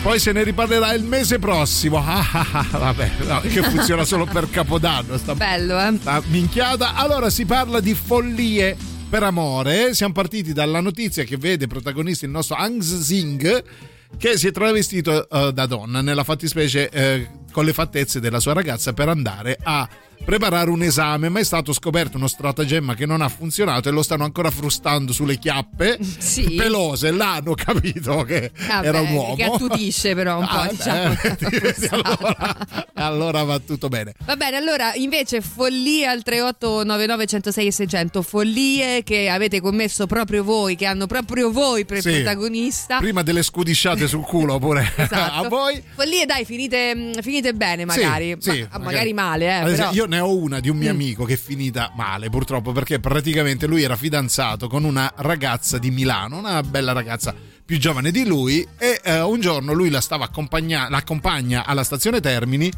Poi se ne riparlerà il mese prossimo. (laughs) Ah, ah, ah, vabbè, no, che funziona solo per Capodanno. Sta, Bello, eh? sta minchiata. Allora si parla di follie per amore. Siamo partiti dalla notizia che vede protagonista il nostro Ang Singh che si è travestito eh, da donna nella fattispecie eh, con le fattezze della sua ragazza per andare a preparare un esame ma è stato scoperto uno stratagemma che non ha funzionato e lo stanno ancora frustando sulle chiappe Sì. pelose là hanno capito che Vabbè, era un uomo Che attutisce però un Ah, po', diciamo. beh, (laughs) vedi, (laughs) allora, allora va tutto bene Va bene, allora invece follie al 3899 106 e 600, follie che avete commesso proprio voi, che hanno proprio voi per Sì. protagonista. prima delle scudisciate sul culo pure (laughs) Esatto. a voi Follie dai, finite, mh, finite bene magari, Sì, sì, Ma- magari male, eh, però. Io ne ho una di un mio Mm. amico che è finita male, purtroppo, perché praticamente lui era fidanzato con una ragazza di Milano, una bella ragazza più giovane di lui, e eh, un giorno lui la stava accompagna- l'accompagna alla stazione Termini.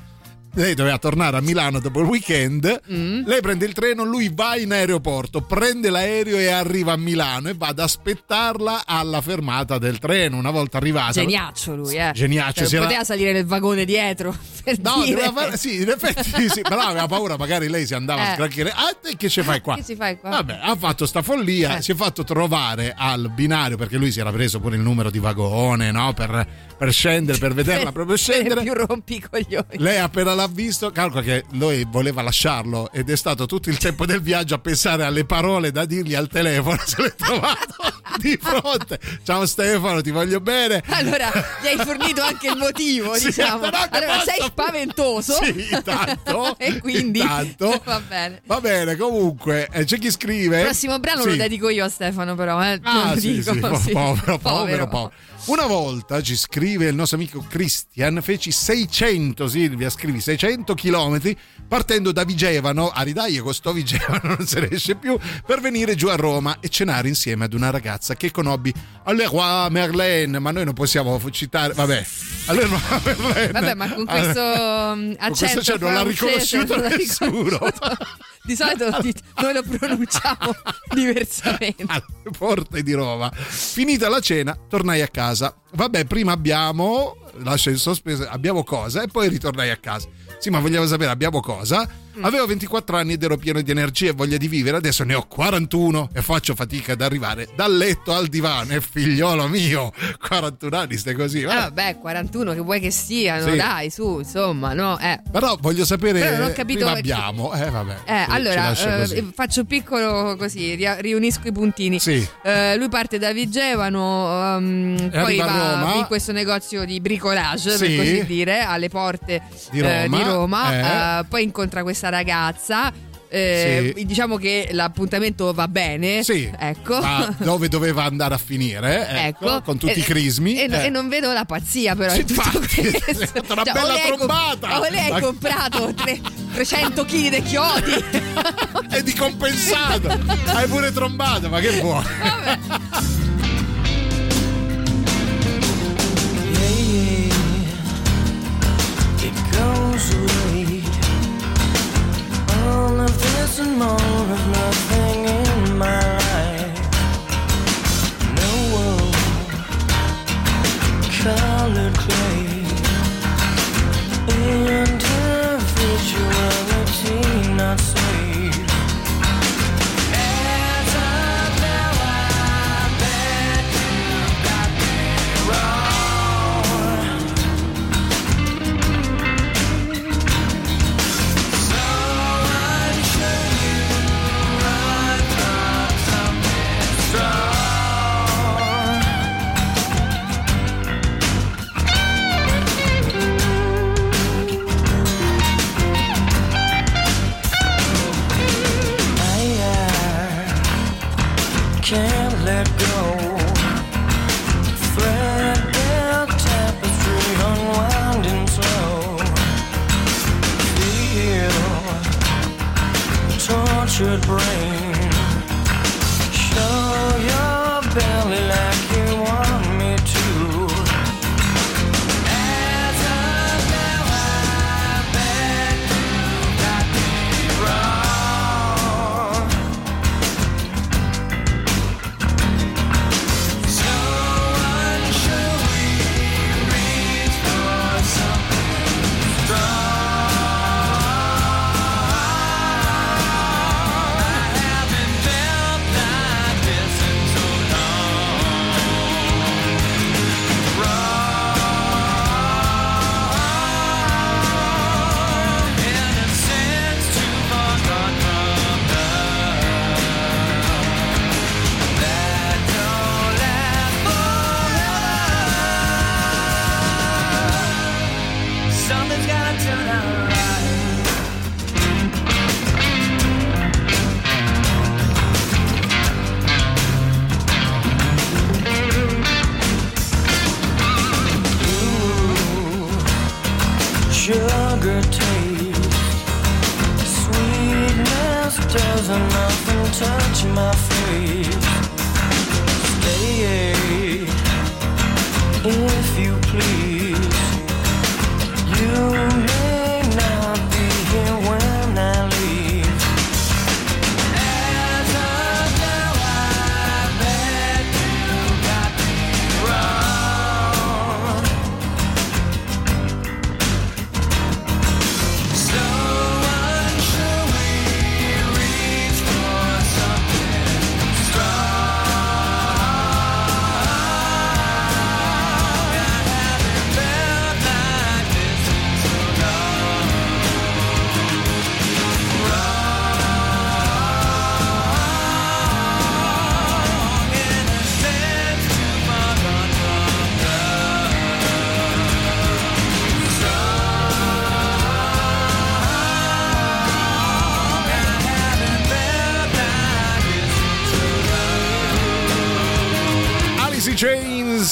Lei doveva tornare a Milano dopo il weekend. Mm. Lei prende il treno, lui va in aeroporto, prende l'aereo e arriva a Milano e va ad aspettarla alla fermata del treno. Una volta arrivata, Geniaccio lui, eh. Geniaccio, Cioè, si era- poteva salire nel vagone dietro. (laughs) No, dire. fare, sì, in effetti sì, però aveva paura, magari lei si andava Eh. a scracchiare. Ah, te che ci fai qua? Che ci fai qua? Vabbè, ha fatto sta follia, Eh. si è fatto trovare al binario perché lui si era preso pure il numero di vagone, no? Per, per scendere, per vederla proprio scendere. (laughs) più rompi i coglioni. Lei appena l'ha visto, calcola che lui voleva lasciarlo ed è stato tutto il tempo del viaggio a pensare alle parole da dirgli al telefono, (laughs) se l'è trovato di fronte. Ciao Stefano, ti voglio bene. Allora, gli hai fornito anche il motivo, (laughs) Sì, diciamo. Allora, sei spaventoso. Sì, tanto. (laughs) e quindi Tanto. va bene. Va bene, comunque, eh, c'è chi scrive. Il prossimo brano Sì. lo dedico io a Stefano, però. Eh. Ah, lo sì, dico, sì, po- sì. povero, povero, povero. Una volta ci scrive il nostro amico Christian, feci 600, Silvia, scrivi 600 chilometri partendo da Vigevano, a Ridaglie con sto Vigevano (laughs) non se ne esce più, per venire giù a Roma e cenare insieme ad una ragazza che conobbi Leroy Merlin, ma noi non possiamo citare, vabbè, Leroy Merlin. Vabbè, ma con questo um, Con questo, accento non l'ha riconosciuto non nessuno. Di solito noi lo pronunciamo (laughs) diversamente. alle porte di Roma. Finita la cena, tornai a casa. Vabbè, prima abbiamo, lascia in sospeso, abbiamo cosa e poi ritornai a casa. Sì, ma vogliamo sapere, abbiamo cosa? Mm. Avevo 24 anni ed ero pieno di energia e voglia di vivere, adesso ne ho 41 e faccio fatica ad arrivare dal letto al divano. E figliolo mio, 41 anni, stai così. Ah, vabbè. vabbè, 41 che vuoi che siano, Sì. dai, su, insomma, no? Eh. Però voglio sapere, Però non ho capito prima abbiamo, eh vabbè. Eh, allora, eh, faccio un piccolo così, riunisco i puntini. Sì. Eh, lui parte da Vigevano, ehm, poi va Roma. in questo negozio di bricolage, Sì. per così dire, alle porte Di eh, Roma, di Roma. eh. Eh, poi incontra questa ragazza. eh, Diciamo che l'appuntamento va bene. Sì, Ecco. ma (laughs) dove doveva andare a finire, ecco, Ecco. con tutti E- i crismi. E, eh. e non vedo la pazzia, però. Sì, infatti, (laughs) è stata una Cioè, bella trombata. o lei hai Ma- comprato tre- 300 kg di chiodi. (laughs) è di compensato. Hai pure trombato, ma che vuoi?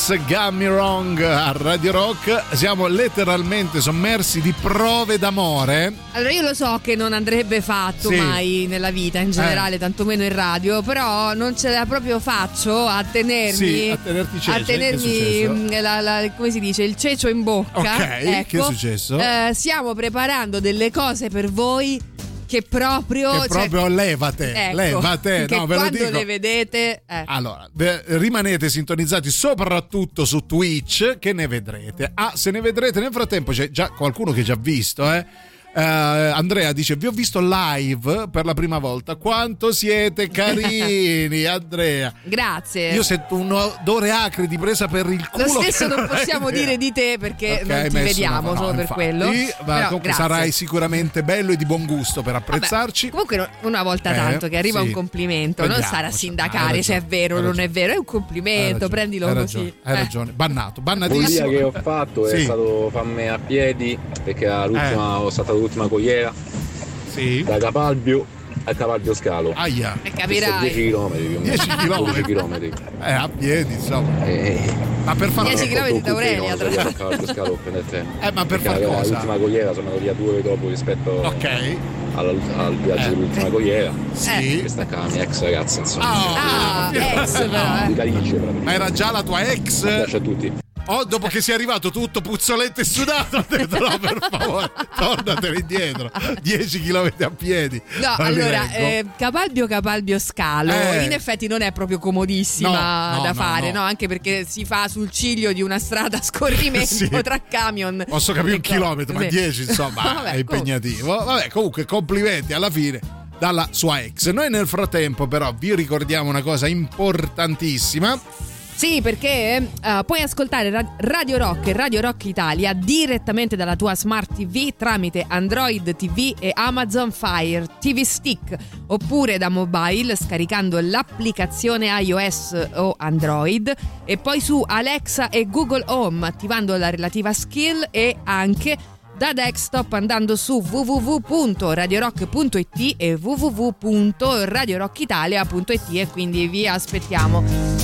Got Me Wrong a Radio Rock. Siamo letteralmente sommersi di prove d'amore. Allora io lo so che non andrebbe fatto Sì. mai nella vita in generale, Eh. tantomeno in radio, però non ce la proprio faccio a tenermi Sì, a tenerti cecio, a tenermi la- la- come si dice, il cecio in bocca. Ok, ecco. che è successo? Eh, stiamo preparando delle cose per voi che proprio Che cioè, proprio levate, ecco, levate. che No, ve lo quando dico. le vedete eh. Allora, rimanete sintonizzati soprattutto su Twitch che ne vedrete. Ah, se ne vedrete nel frattempo c'è già qualcuno che ha già visto, eh. Eh, Andrea dice: Vi ho visto live per la prima volta. Quanto siete carini, (laughs) Andrea. Grazie. Io sento un odore acre di presa per il culo. Lo stesso non possiamo è (laughs) vero. dire di te perché Ok, non ti vediamo una- no, solo per infatti, quello. Ma Però comunque grazie. sarai sicuramente bello e di buon gusto per Vabbè, apprezzarci. comunque no- una volta Eh, tanto che arriva sì. un complimento, non Vediamo, stare a cioè, hai sindacare se è vero o non è vero, è un complimento, ragione, prendilo hai così. ragione, hai Eh. ragione. Bannato, L'ultima bannatissimo. che ho fatto è Sì. stato farmi a piedi perché era l'ultima, Eh. ho saltato l'ultima cogliera Sì. da Capalbio a Capalbio Scalo. Aia. E capirai. 10 km più o meno. 10 chilometri. 12 (laughs) chilometri. Eh, a piedi, insomma. Ma per fare 10 chilometri da Aurelia, tra l'altro. Capalbio Scalo per prendere il treno. Eh, ma per Perché far era cosa? L'ultima cogliera sono andato via due ore dopo rispetto Ok. alla- al viaggio Eh. dell'ultima cogliera. Sì. Questa è la mia ex ragazza, insomma. Ah, ex però, Di eh. Calice, praticamente. Ma era già la tua ex? Piace a tutti. O dopo che sei arrivato tutto puzzoletto e sudato, ho detto no, per favore, tornatene indietro. 10 km a piedi. No, allora, eh, Capalbio Capalbio Scalo Eh. in effetti non è proprio comodissima No, no, da no, fare, no. no. Anche perché si fa sul ciglio di una strada a scorrimento (laughs) Sì. tra camion. Posso capire un Ecco, chilometro, ma sì. 10 insomma (laughs) Vabbè, è impegnativo. Vabbè, comunque complimenti alla fine dalla sua ex. Noi nel frattempo però vi ricordiamo una cosa importantissima. Sì, perché eh, puoi ascoltare Ra- Radio Rock e Radio Rock Italia direttamente dalla tua Smart TV tramite Android TV e Amazon Fire TV Stick oppure da mobile scaricando l'applicazione iOS o Android e poi su Alexa e Google Home attivando la relativa skill e anche da desktop andando su www.radiorock.it e www.radiorockitalia.it e quindi vi aspettiamo.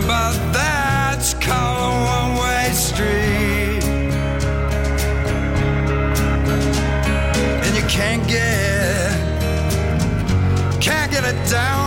Remember that's called a one-way street. And you can't get, can't get it down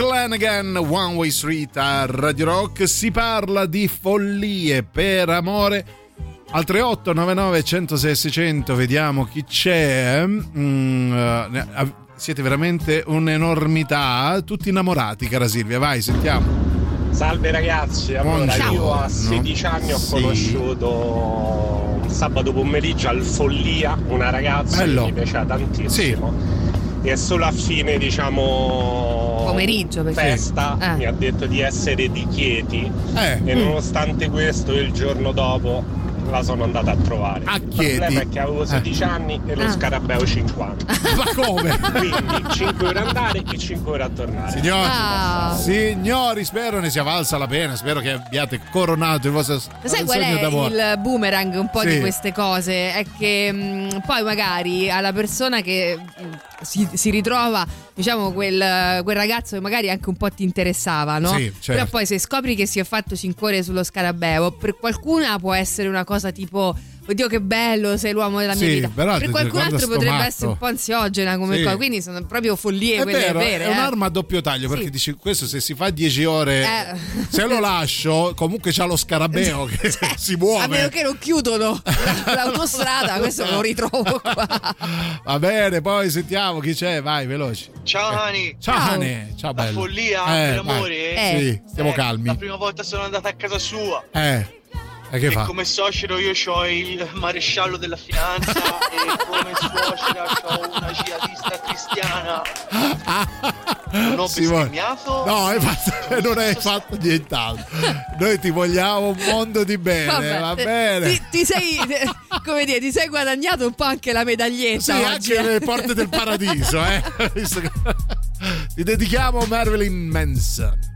Mark Lanagan, One Way Street a Radio Rock. Si parla di follie per amore. Al 3899 106 600 vediamo chi c'è. Mm, eh, siete veramente un'enormità. Tutti innamorati, cara Silvia. Vai, sentiamo. Salve ragazzi, allora io a 16 anni ho Sì. conosciuto un sabato pomeriggio al Follia una ragazza Bello. che mi piaceva tantissimo e solo a fine diciamo Pomeriggio, perché- festa eh. mi ha detto di essere di Chieti Eh. e Mm. nonostante questo il giorno dopo la sono andata a trovare. A Il Chieti? problema è che avevo 16 anni e lo Ah. scarabeo 50. (laughs) Ma come? Quindi 5 ore andare e 5 ore a tornare. Signori, Ah. signori, spero ne sia valsa la pena. Spero che abbiate coronato il vostro Sai qual sogno è d'amore. il boomerang un po' Sì. di queste cose? È che mh, poi magari alla persona che mh, si, si ritrova, diciamo, quel, quel ragazzo che magari anche un po' ti interessava, no? Sì, certo. Però poi se scopri che si è fatto 5 ore sullo scarabeo, per qualcuna può essere una cosa tipo. Oddio, che bello, sei l'uomo della mia Sì, vita. però per qualcun altro potrebbe matto. essere un po' ansiogena come Sì. cosa. Quindi sono proprio follie È quelle vero, vere. è eh. un'arma a doppio taglio perché Sì. dici questo se si fa 10 ore Eh. se lo lascio comunque c'ha lo scarabeo che (laughs) (laughs) si A meno muove che non chiudono l'autostrada, questo lo ritrovo qua. va bene poi sentiamo chi c'è vai veloci Ciao Hani. ciao Hane ciao La bello follia Eh, per amore? vai. sì stiamo Eh, calmi La prima volta sono andata a casa sua. eh e che e fa? come suocero io ho il maresciallo della finanza (laughs) e come suocera ho una jihadista cristiana. Non ho Simone. bestemmiato? no hai fatto- non hai fatto nient'altro noi ti vogliamo un mondo di bene Vabbè, va eh, bene Ti, ti sei, eh, come dire, ti sei guadagnato un po' anche la medaglietta. Sì, oggi, anche eh. le porte del paradiso, eh. (laughs) Ti dedichiamo Marilyn Manson.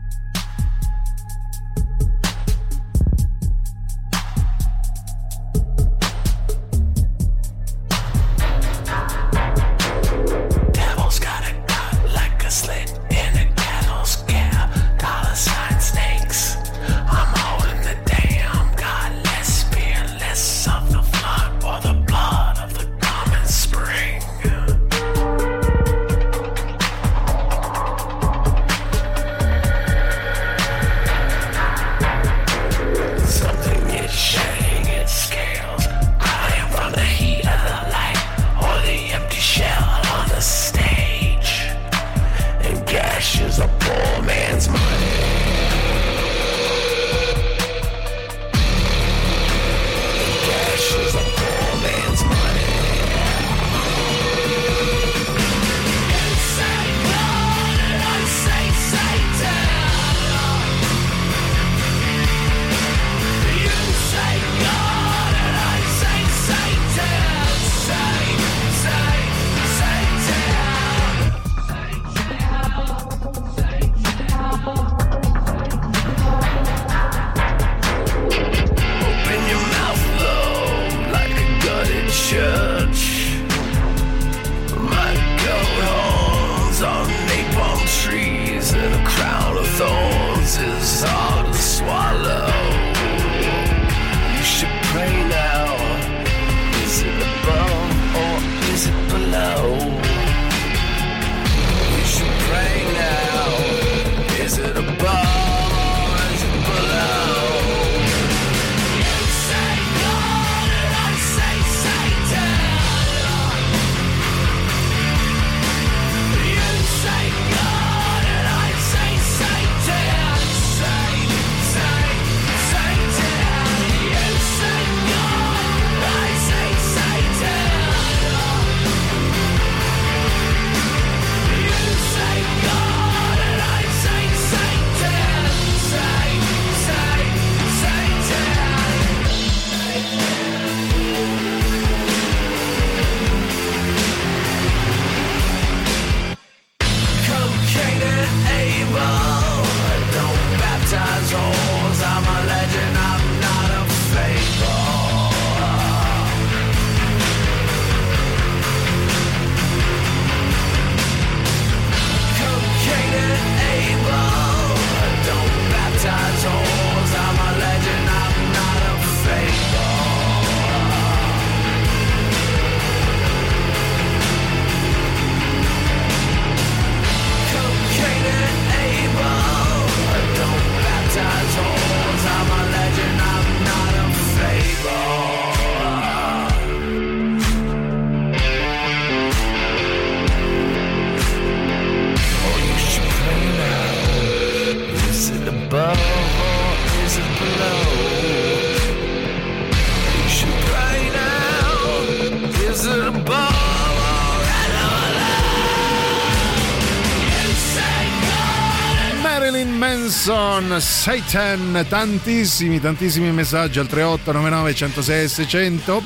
Satan, tantissimi, tantissimi messaggi al 3899 106 600.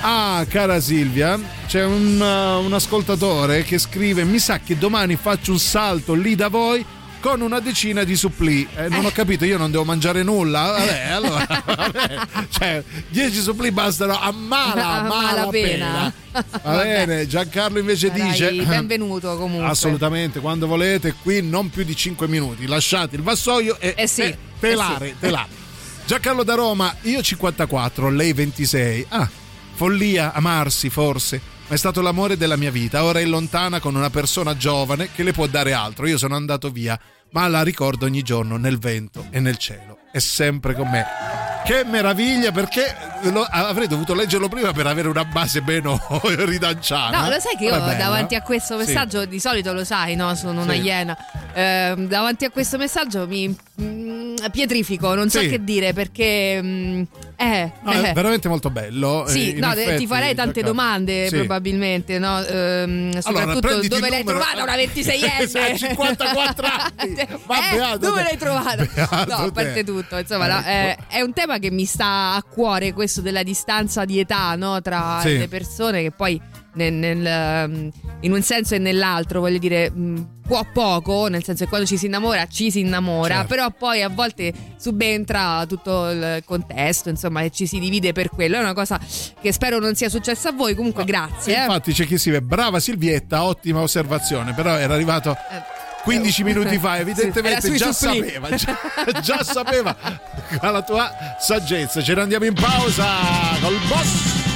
Ah, cara Silvia, c'è un, uh, un ascoltatore che scrive: Mi sa che domani faccio un salto lì da voi con una decina di supplì. Eh, non ho capito, io non devo mangiare nulla. (laughs) Vabbè, allora, vabbè, cioè, 10 supplì bastano a mala, A mala pena. malapena. Va bene, Giancarlo invece Dai, dice: benvenuto comunque. Assolutamente, quando volete, qui non più di 5 minuti. Lasciate il vassoio e Eh sì, e telare, eh sì. telare. Giancarlo da Roma, io 54, lei 26. Ah, follia, amarsi forse. Ma è stato l'amore della mia vita. Ora è lontana con una persona giovane che le può dare altro. Io sono andato via, ma la ricordo ogni giorno nel vento e nel cielo. È sempre con me. Che meraviglia, perché lo- avrei dovuto leggerlo prima per avere una base meno (laughs) ridanciana. No, lo sai che io davanti eh? a questo Sì. messaggio, di solito lo sai, no? Sono una Sì. iena. Ehm, davanti a questo messaggio mi mm, pietrifico, non so Sì. che dire perché. mm, eh, No, è eh. veramente molto bello. Sì, eh, in no, effetti, ti farei tante domande Sì. probabilmente, no? Ehm, soprattutto prenditi dove l'hai numero. trovata una 26enne? (laughs) Sì, 54 anni. (laughs) Eh, dove l'hai trovata? (laughs) Beato no, a parte te. tutto, insomma, Ecco. eh, è un tema che mi sta a cuore, questo della distanza di età no? tra Sì. le persone che poi nel- nel, ehm, in un senso e nell'altro, voglio dire, mh, può poco, nel senso che quando ci si innamora ci si innamora, Certo. però poi a volte subentra tutto il contesto, insomma, e ci si divide per quello. È una cosa che spero non sia successa a voi, comunque grazie. eh. Infatti c'è chi scrive brava Silvietta, ottima osservazione, però era arrivato 15 minuti fa, (laughs) evidentemente sui già supplì. sapeva, già, già sapeva (laughs) la tua saggezza. Ce ne andiamo in pausa col boss.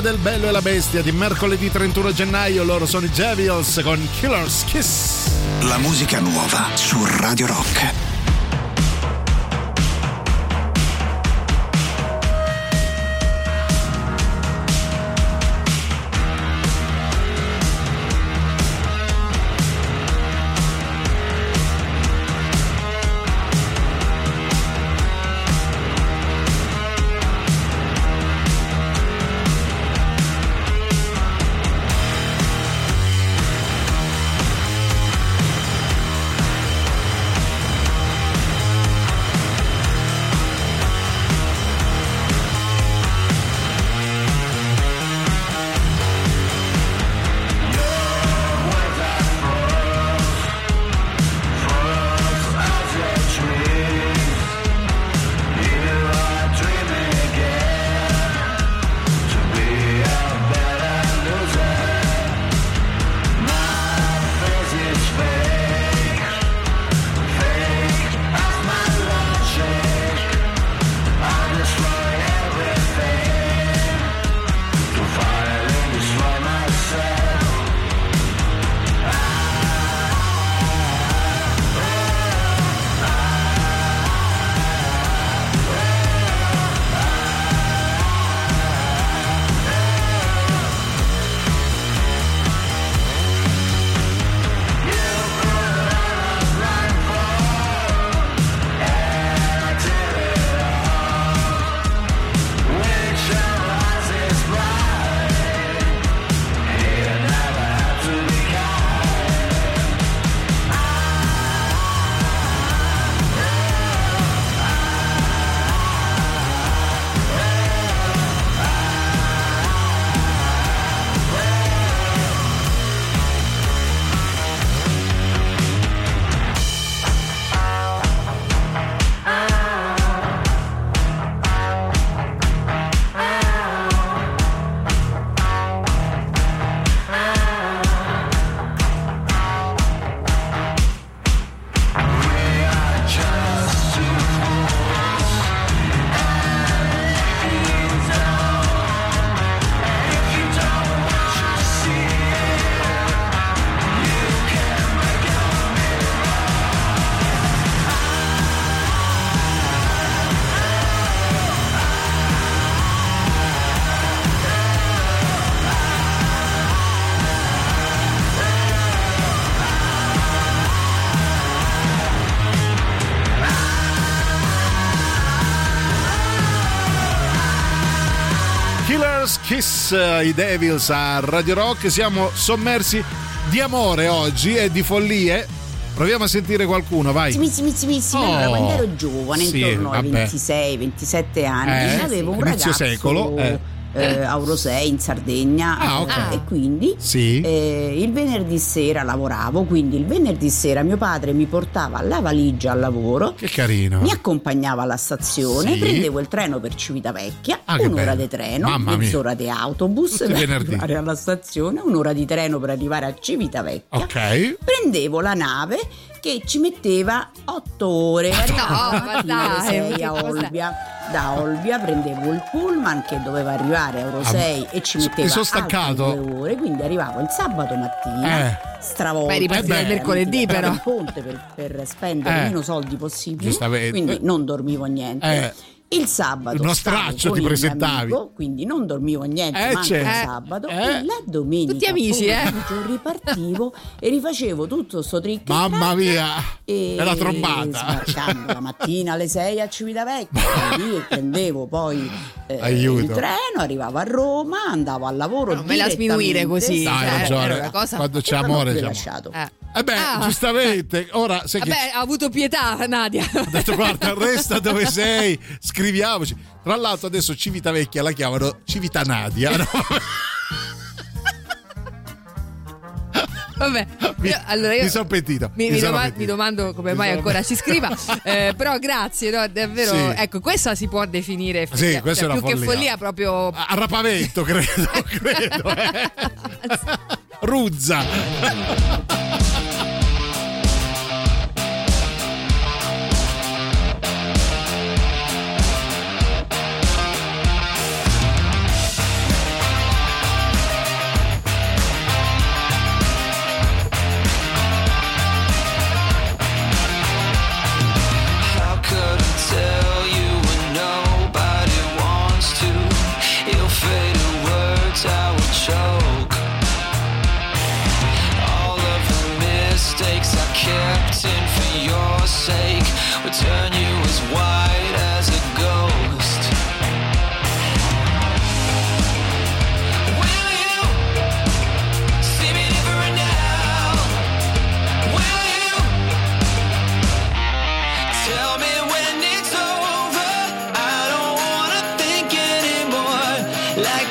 Del Bello e la Bestia di mercoledì 31 gennaio, loro sono i Javils con Killer's Kiss. La musica nuova su Radio Rock. Kiss, eh, i Devils a Radio Rock. Siamo sommersi di amore oggi e di follie. Proviamo a sentire qualcuno, vai. Mizzi, mizzi. Oh. Allora, quando ero giovane, Sì, intorno ai vabbè. 26-27 anni, Eh, avevo un inizio ragazzo secolo, eh. Eh, a Eurosei in Sardegna Ah, ok. eh, e quindi Sì. eh, il venerdì sera lavoravo, quindi il venerdì sera mio padre mi portava la valigia al lavoro, Che carino. mi accompagnava alla stazione, Sì. prendevo il treno per Civitavecchia, Ah, un'ora di treno, Mamma mia. mezz'ora di autobus Tutti per venerdì. arrivare alla stazione, un'ora di treno per arrivare a Civitavecchia Ok. prendevo la nave che ci metteva 8 ore arrivavo (laughs) No, la ma mattina alle dai, 6 che a? Olbia da Olbia prendevo il pullman che doveva arrivare a Euro 6 e ci metteva sono altre staccato. due ore quindi arrivavo il sabato mattina Eh. stravolto Beh, ripartire veramente, mercoledì, perché però. il ponte per, per spendere Eh. meno soldi possibili Giustamente. quindi non dormivo niente Eh. Il sabato Uno straccio ti presentavi. amico, quindi non dormivo niente Eh, manco il Eh. sabato Eh. e la domenica Tutti amici, eh. ripartivo e rifacevo tutto sto trick Mamma mia. e la trombata. sbarcando la mattina alle 6 a Civitavecchia (laughs) quindi prendevo poi eh, Aiuto. il treno arrivavo a Roma andavo al lavoro Non me la sminuire così. Dai, cioè, ragione. era una cosa- Quando c'è amore c'è lasciato. Eh. Eh beh, Ah. giustamente. Ora, sai che Vabbè, ha avuto pietà, Nadia. ho detto guarda, resta dove sei, (laughs) scriviamoci. Tra l'altro adesso Civitavecchia la chiamano Civitanadia. No? (laughs) Vabbè, io- allora io Mi sono pentito. mi, mi mi doma- mi domando come Mi mai ancora ci scriva, (laughs) eh, però grazie, no, davvero. Sì. Ecco, questa si può definire Sì, follia. questa Cioè, è una più che follia. follia, proprio. Arrapamento, credo, (laughs) credo. eh. Ruzza. Your sake would turn you as white as a ghost. Will you see me different now? Will you? Tell me when it's over. I don't wanna think anymore. Like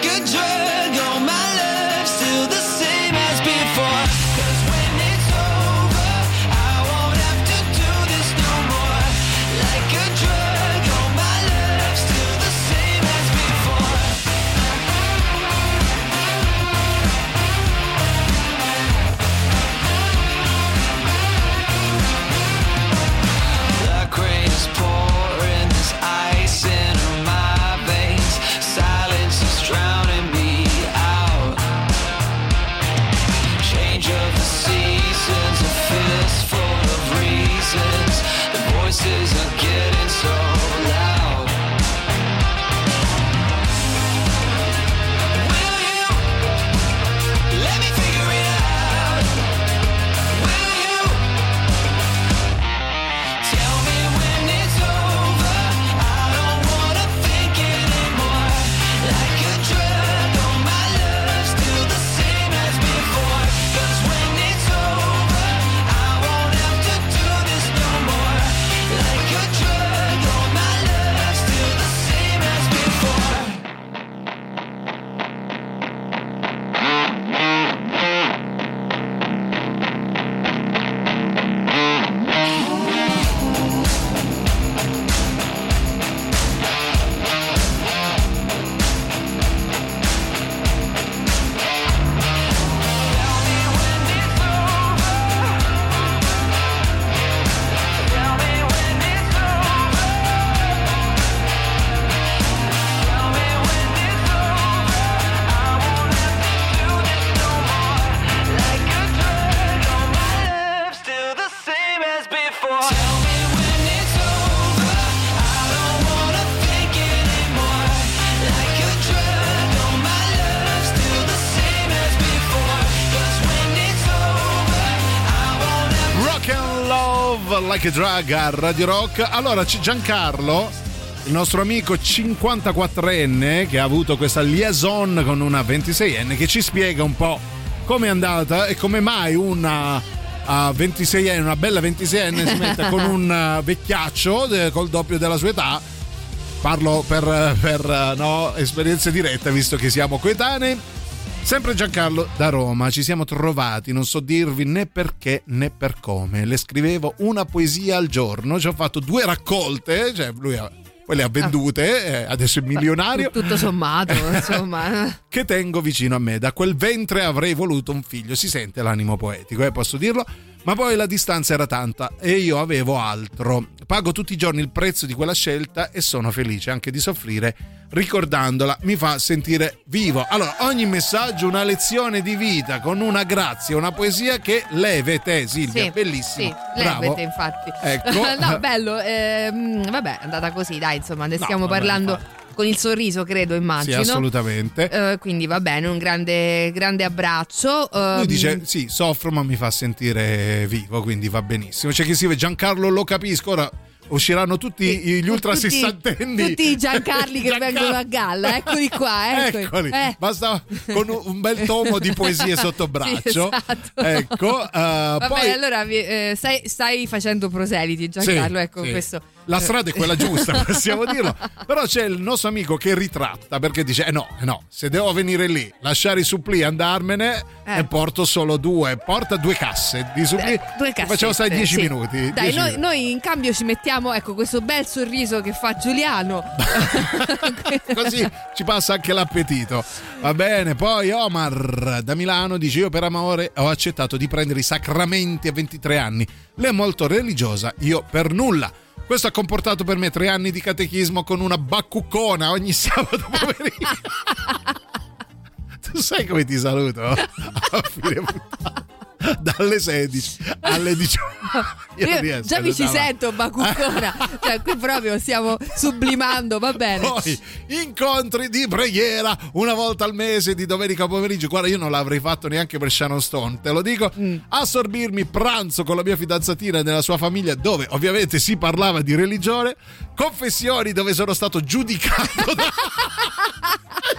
Like a Drug a Radio Rock. Allora c'è Giancarlo, il nostro amico 54enne che ha avuto questa liaison con una 26enne che ci spiega un po' come è andata e come mai una a 26enne, una bella 26enne si mette con (laughs) un eh, vecchiaccio eh, col doppio della sua età. Parlo per, per, eh, no, esperienze dirette visto che siamo coetanei. Sempre Giancarlo da Roma, ci siamo trovati, non so dirvi né perché né per come. Le scrivevo una poesia al giorno, ci ho fatto due raccolte, cioè lui ha- poi le ha vendute, eh, adesso è milionario. (laughs) Tutto sommato, (laughs) insomma. Che tengo vicino a me, da quel ventre avrei voluto un figlio. Si sente l'animo poetico, eh, posso dirlo. Ma poi la distanza era tanta e io avevo altro. Pago tutti i giorni il prezzo di quella scelta e sono felice anche di soffrire ricordandola. Mi fa sentire vivo. Allora, ogni messaggio una lezione di vita con una grazia, una poesia che levete, Silvia, Sì, bellissimo. Sì, Bravo. levete infatti. Ecco. (laughs) no, bello. ehm, vabbè, è andata così, dai, insomma, ne No, stiamo vabbè, parlando con il sorriso, credo, Sì, immagino. assolutamente. Eh, quindi va bene, un grande, grande abbraccio. Lui Ehm, dice sì, soffro ma mi fa sentire vivo, quindi va benissimo. C'è chi scrive Giancarlo lo capisco, ora usciranno tutti gli ultra tutti- sessantenni. Tutti i Giancarli che vengono a galla, eccoli qua, eccoli. Eccoli, Eh. basta con un- bel tomo di poesie sotto (laughs) braccio. Sì, esatto. Ecco, eh, Va poi allora eh, stai, stai facendo proseliti, Giancarlo, Sì, ecco sì. questo. La strada è quella giusta, (laughs) possiamo dirlo. Però c'è il nostro amico che ritratta perché dice: Eh no, eh no, se devo venire lì, lasciare i supplì e andarmene, Eh. e porto solo due. Porta due casse di supplì. Eh, due Ti Facciamo stare 10 sì. minuti. Dai, 10 noi, minuti. noi in cambio ci mettiamo ecco questo bel sorriso che fa Giuliano. (laughs) Così ci passa anche l'appetito. Va bene, poi Omar da Milano dice: Io per amore ho accettato di prendere i sacramenti a 23 anni. Lei è molto religiosa, io per nulla. Questo ha comportato per me tre anni di catechismo con una baccuccona ogni (laughs) sabato pomeriggio. (laughs) tu sai come ti saluto? (laughs) A fine puntata. (laughs) Dalle 16 alle 18. (laughs) Io Io riesco già mi ci sento Bacuccona, (laughs) cioè qui proprio stiamo sublimando, va bene. Poi incontri di preghiera una volta al mese di domenica pomeriggio. Guarda, io non l'avrei fatto neanche per Shannon Stone, te lo dico. Mm. Assorbirmi pranzo con la mia fidanzatina e nella sua famiglia, dove ovviamente si parlava di religione. Confessioni dove sono stato giudicato da.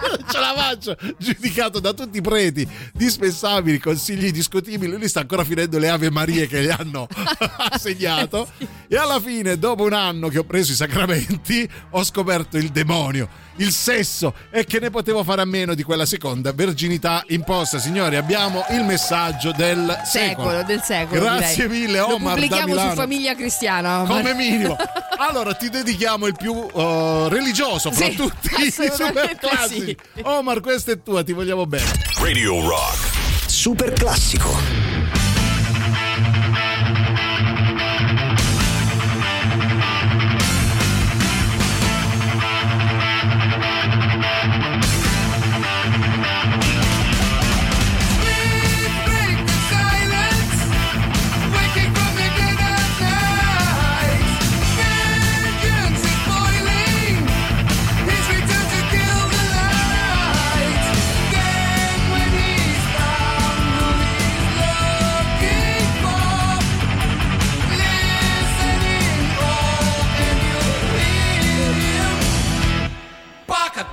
Non ce la faccio giudicato da tutti i preti dispensabili consigli discutibili lui sta ancora finendo le ave marie che gli hanno (laughs) assegnato (laughs) e alla fine dopo un anno che ho preso i sacramenti ho scoperto il demonio il sesso e che ne potevo fare a meno di quella seconda verginità imposta signori abbiamo il messaggio del secolo, Secolo, del secolo. grazie direi. mille Lo Omar da pubblichiamo su Famiglia Cristiana. Omar. come minimo. (laughs) Allora ti dedichiamo il più uh, religioso fra Sì, tutti i super classici. Omar, questa è tua, ti vogliamo bene. Radio Rock. Super classico.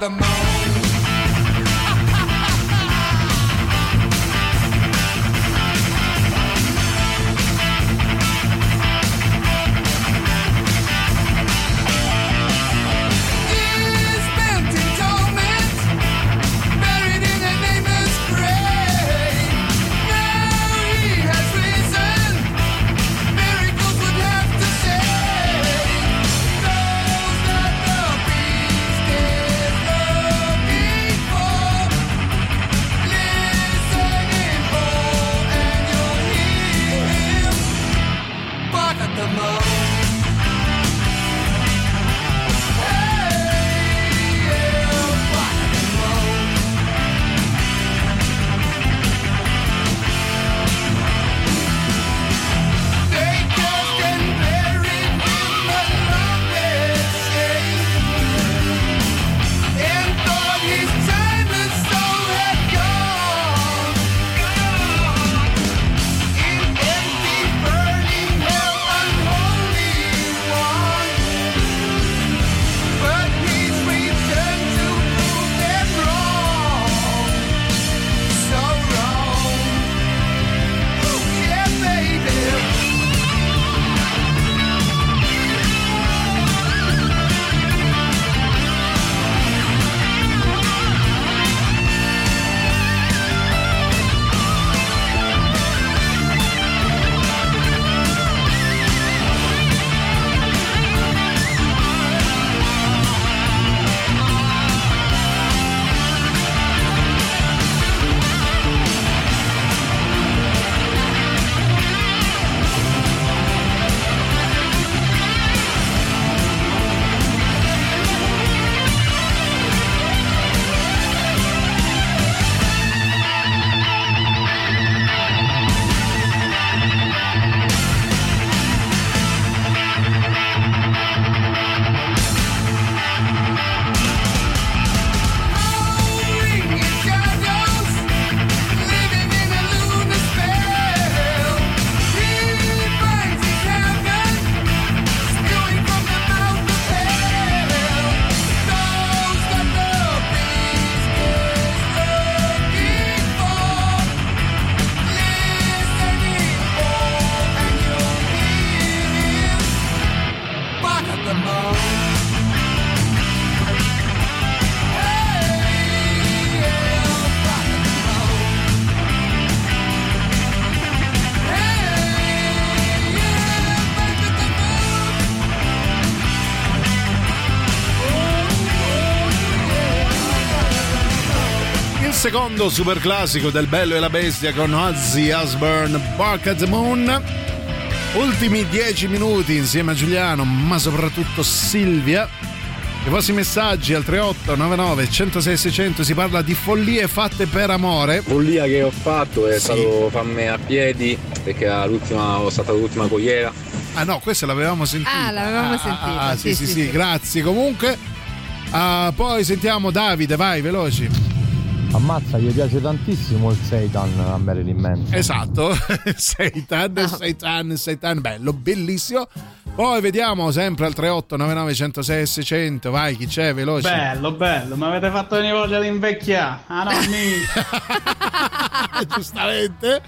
the moon. Secondo super classico del Bello e la Bestia con Ozzy Osbourne, Bark at the Moon. Ultimi dieci minuti insieme a Giuliano, ma soprattutto Silvia. I vostri messaggi al 3899 106 600 si parla di follie fatte per amore. Follia che ho fatto è stato farmi a piedi perché ho stata l'ultima cogliera. Ah no, questa l'avevamo sentita. Ah, l'avevamo Ah, sentita. ah, sì, sì, sì, grazie. Comunque, ah, poi sentiamo Davide, vai, veloci. Ammazza, gli piace tantissimo il Seitan a Marilyn Manson. Esatto, (laughs) Seitan, Seitan, Seitan, bello, bellissimo. Poi vediamo sempre al 3899 106 600, vai, chi c'è, veloce. Bello, bello, mi avete fatto venire voglia di invecchiare. Ah no, (laughs) mi. (laughs) Giustamente.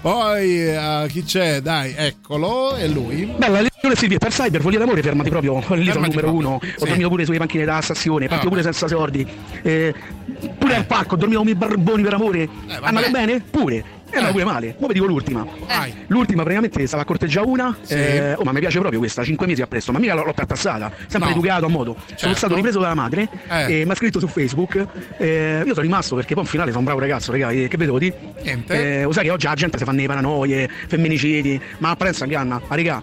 Poi eh, chi c'è? Dai, eccolo, è lui. Bella, lezione Silvia, per Cyber, voglia d'amore, fermati proprio. Lì sono numero proprio, uno. sì. Ho dormito pure sulle panchine da stazione, partito Ah. pure senza soldi. Eh, pure al parco, dormivo con i barboni per amore. Eh, Andava bene? Pure. E andava pure male. Vi dico l'ultima. L'ultima praticamente stava a corteggiare una. eh, oh, ma mi piace proprio questa, cinque mesi appresso, ma mica l'ho, l'ho tartassata. Sempre No. educato a modo. Sono Certo. stato ripreso dalla madre Eh. e mi ha scritto su Facebook. eh, io sono rimasto perché poi in finale sono un bravo ragazzo, raga. eh, che vedevo di? Niente. Eh, lo sai che oggi la gente si fa le paranoie, femminicidi, ma apparenza inganna. Ma raga,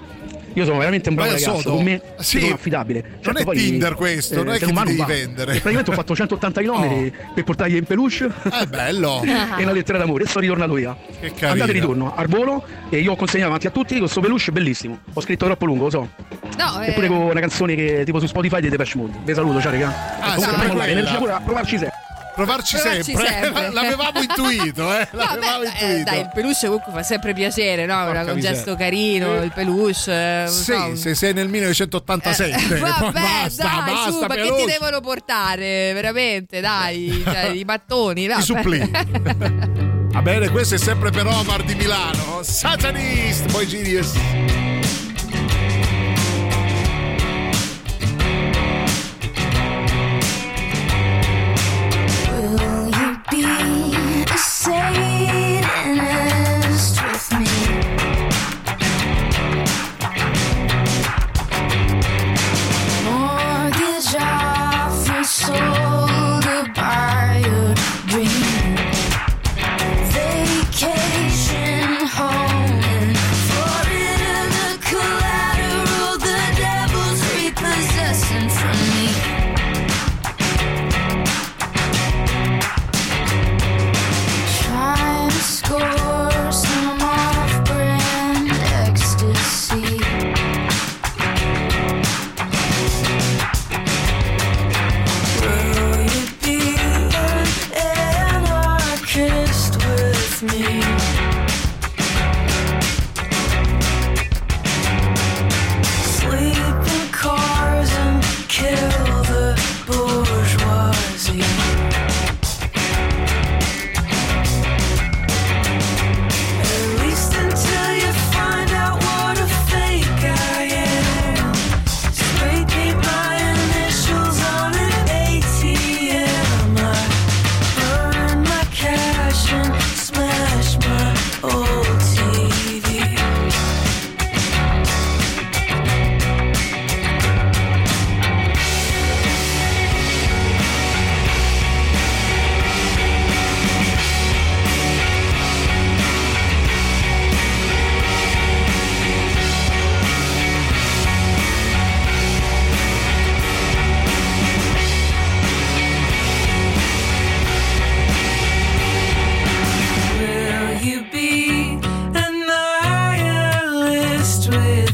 io sono veramente un bravo ragazzo, con me sì. sono affidabile. Non è poi, Tinder questo, non è che ti devi va. vendere. E praticamente ho fatto 180 km per portargli in peluche È bello. (laughs) e una lettera d'amore e sono ritornato via. Che carino. Andate e ritorno al volo e io ho consegnato davanti a tutti questo peluche bellissimo. Ho scritto troppo lungo, lo so. No, Eppure eh, con una canzone che tipo su Spotify di Depeche Mode. Vi saluto, ciao raga. Ah, E comunque sempre non mollare, quella. energia pure a provarci sempre. Provarci, Provarci sempre. (laughs) sempre. L'avevamo intuito, eh. No, L'avevamo beh, eh, intuito. dai, il peluche comunque fa sempre piacere, no? Porca un miseria. gesto carino, il peluche. eh, Sì, so. se sei nel 1987. Eh, vabbè, basta, dai, basta, su, ma che ti devono portare? Veramente, dai, cioè, i mattoni, vabbè. I supplì. (laughs) Va bene, questo è sempre per Omar di Milano. Satanist, poi Genius. A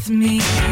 me.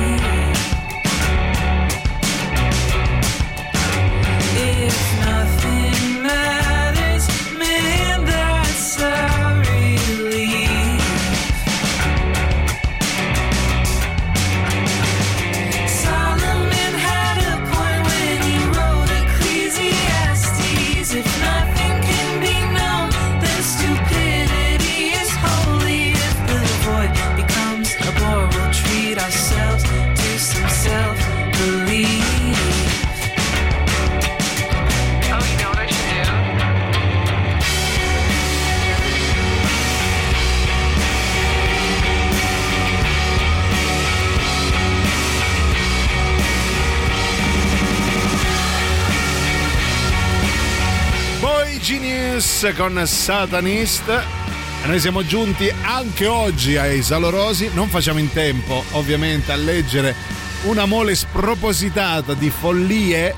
Con Satanist. E noi siamo giunti anche oggi ai Salorosi. Non facciamo in tempo, ovviamente, a leggere una mole spropositata di follie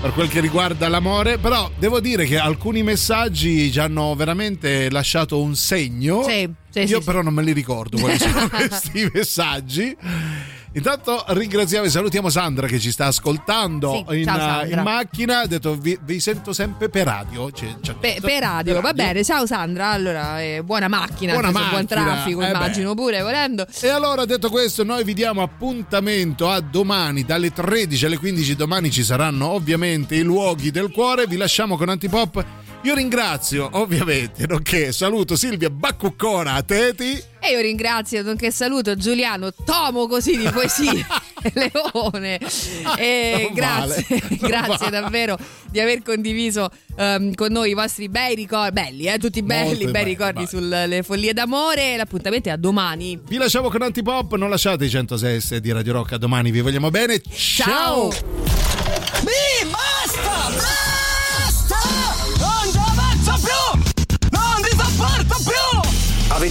per quel che riguarda l'amore, però devo dire che alcuni messaggi ci hanno veramente lasciato un segno. Sì, sì, Io sì, però non me li ricordo quali (laughs) sono questi messaggi. Intanto ringraziamo e salutiamo Sandra che ci sta ascoltando Sì, in, ciao, in macchina. Ha detto vi, vi sento sempre per radio. Ci- ci ha Pe- per radio, va bene. Ciao Sandra. Allora, eh, buona macchina, Buona se buon macchina, traffico, eh beh. immagino pure volendo. E allora, detto questo, noi vi diamo appuntamento a domani dalle 13 alle 15. Domani ci saranno ovviamente i luoghi del cuore. Vi lasciamo con Antipop. Io ringrazio, ovviamente, nonché saluto Silvia Baccuccona a Teti. E io ringrazio, nonché saluto Giuliano Tomo così di poesia (laughs) Leone. E Non grazie, vale, grazie vale. davvero di aver condiviso ehm, con noi i vostri bei ricordi, belli, eh, tutti belli, Molto bei belli, ricordi sulle follie d'amore. L'appuntamento è a domani. Vi lasciamo con Antipop. Non lasciate i 106 di Radio Rock. A domani vi vogliamo bene. Ciao. Mi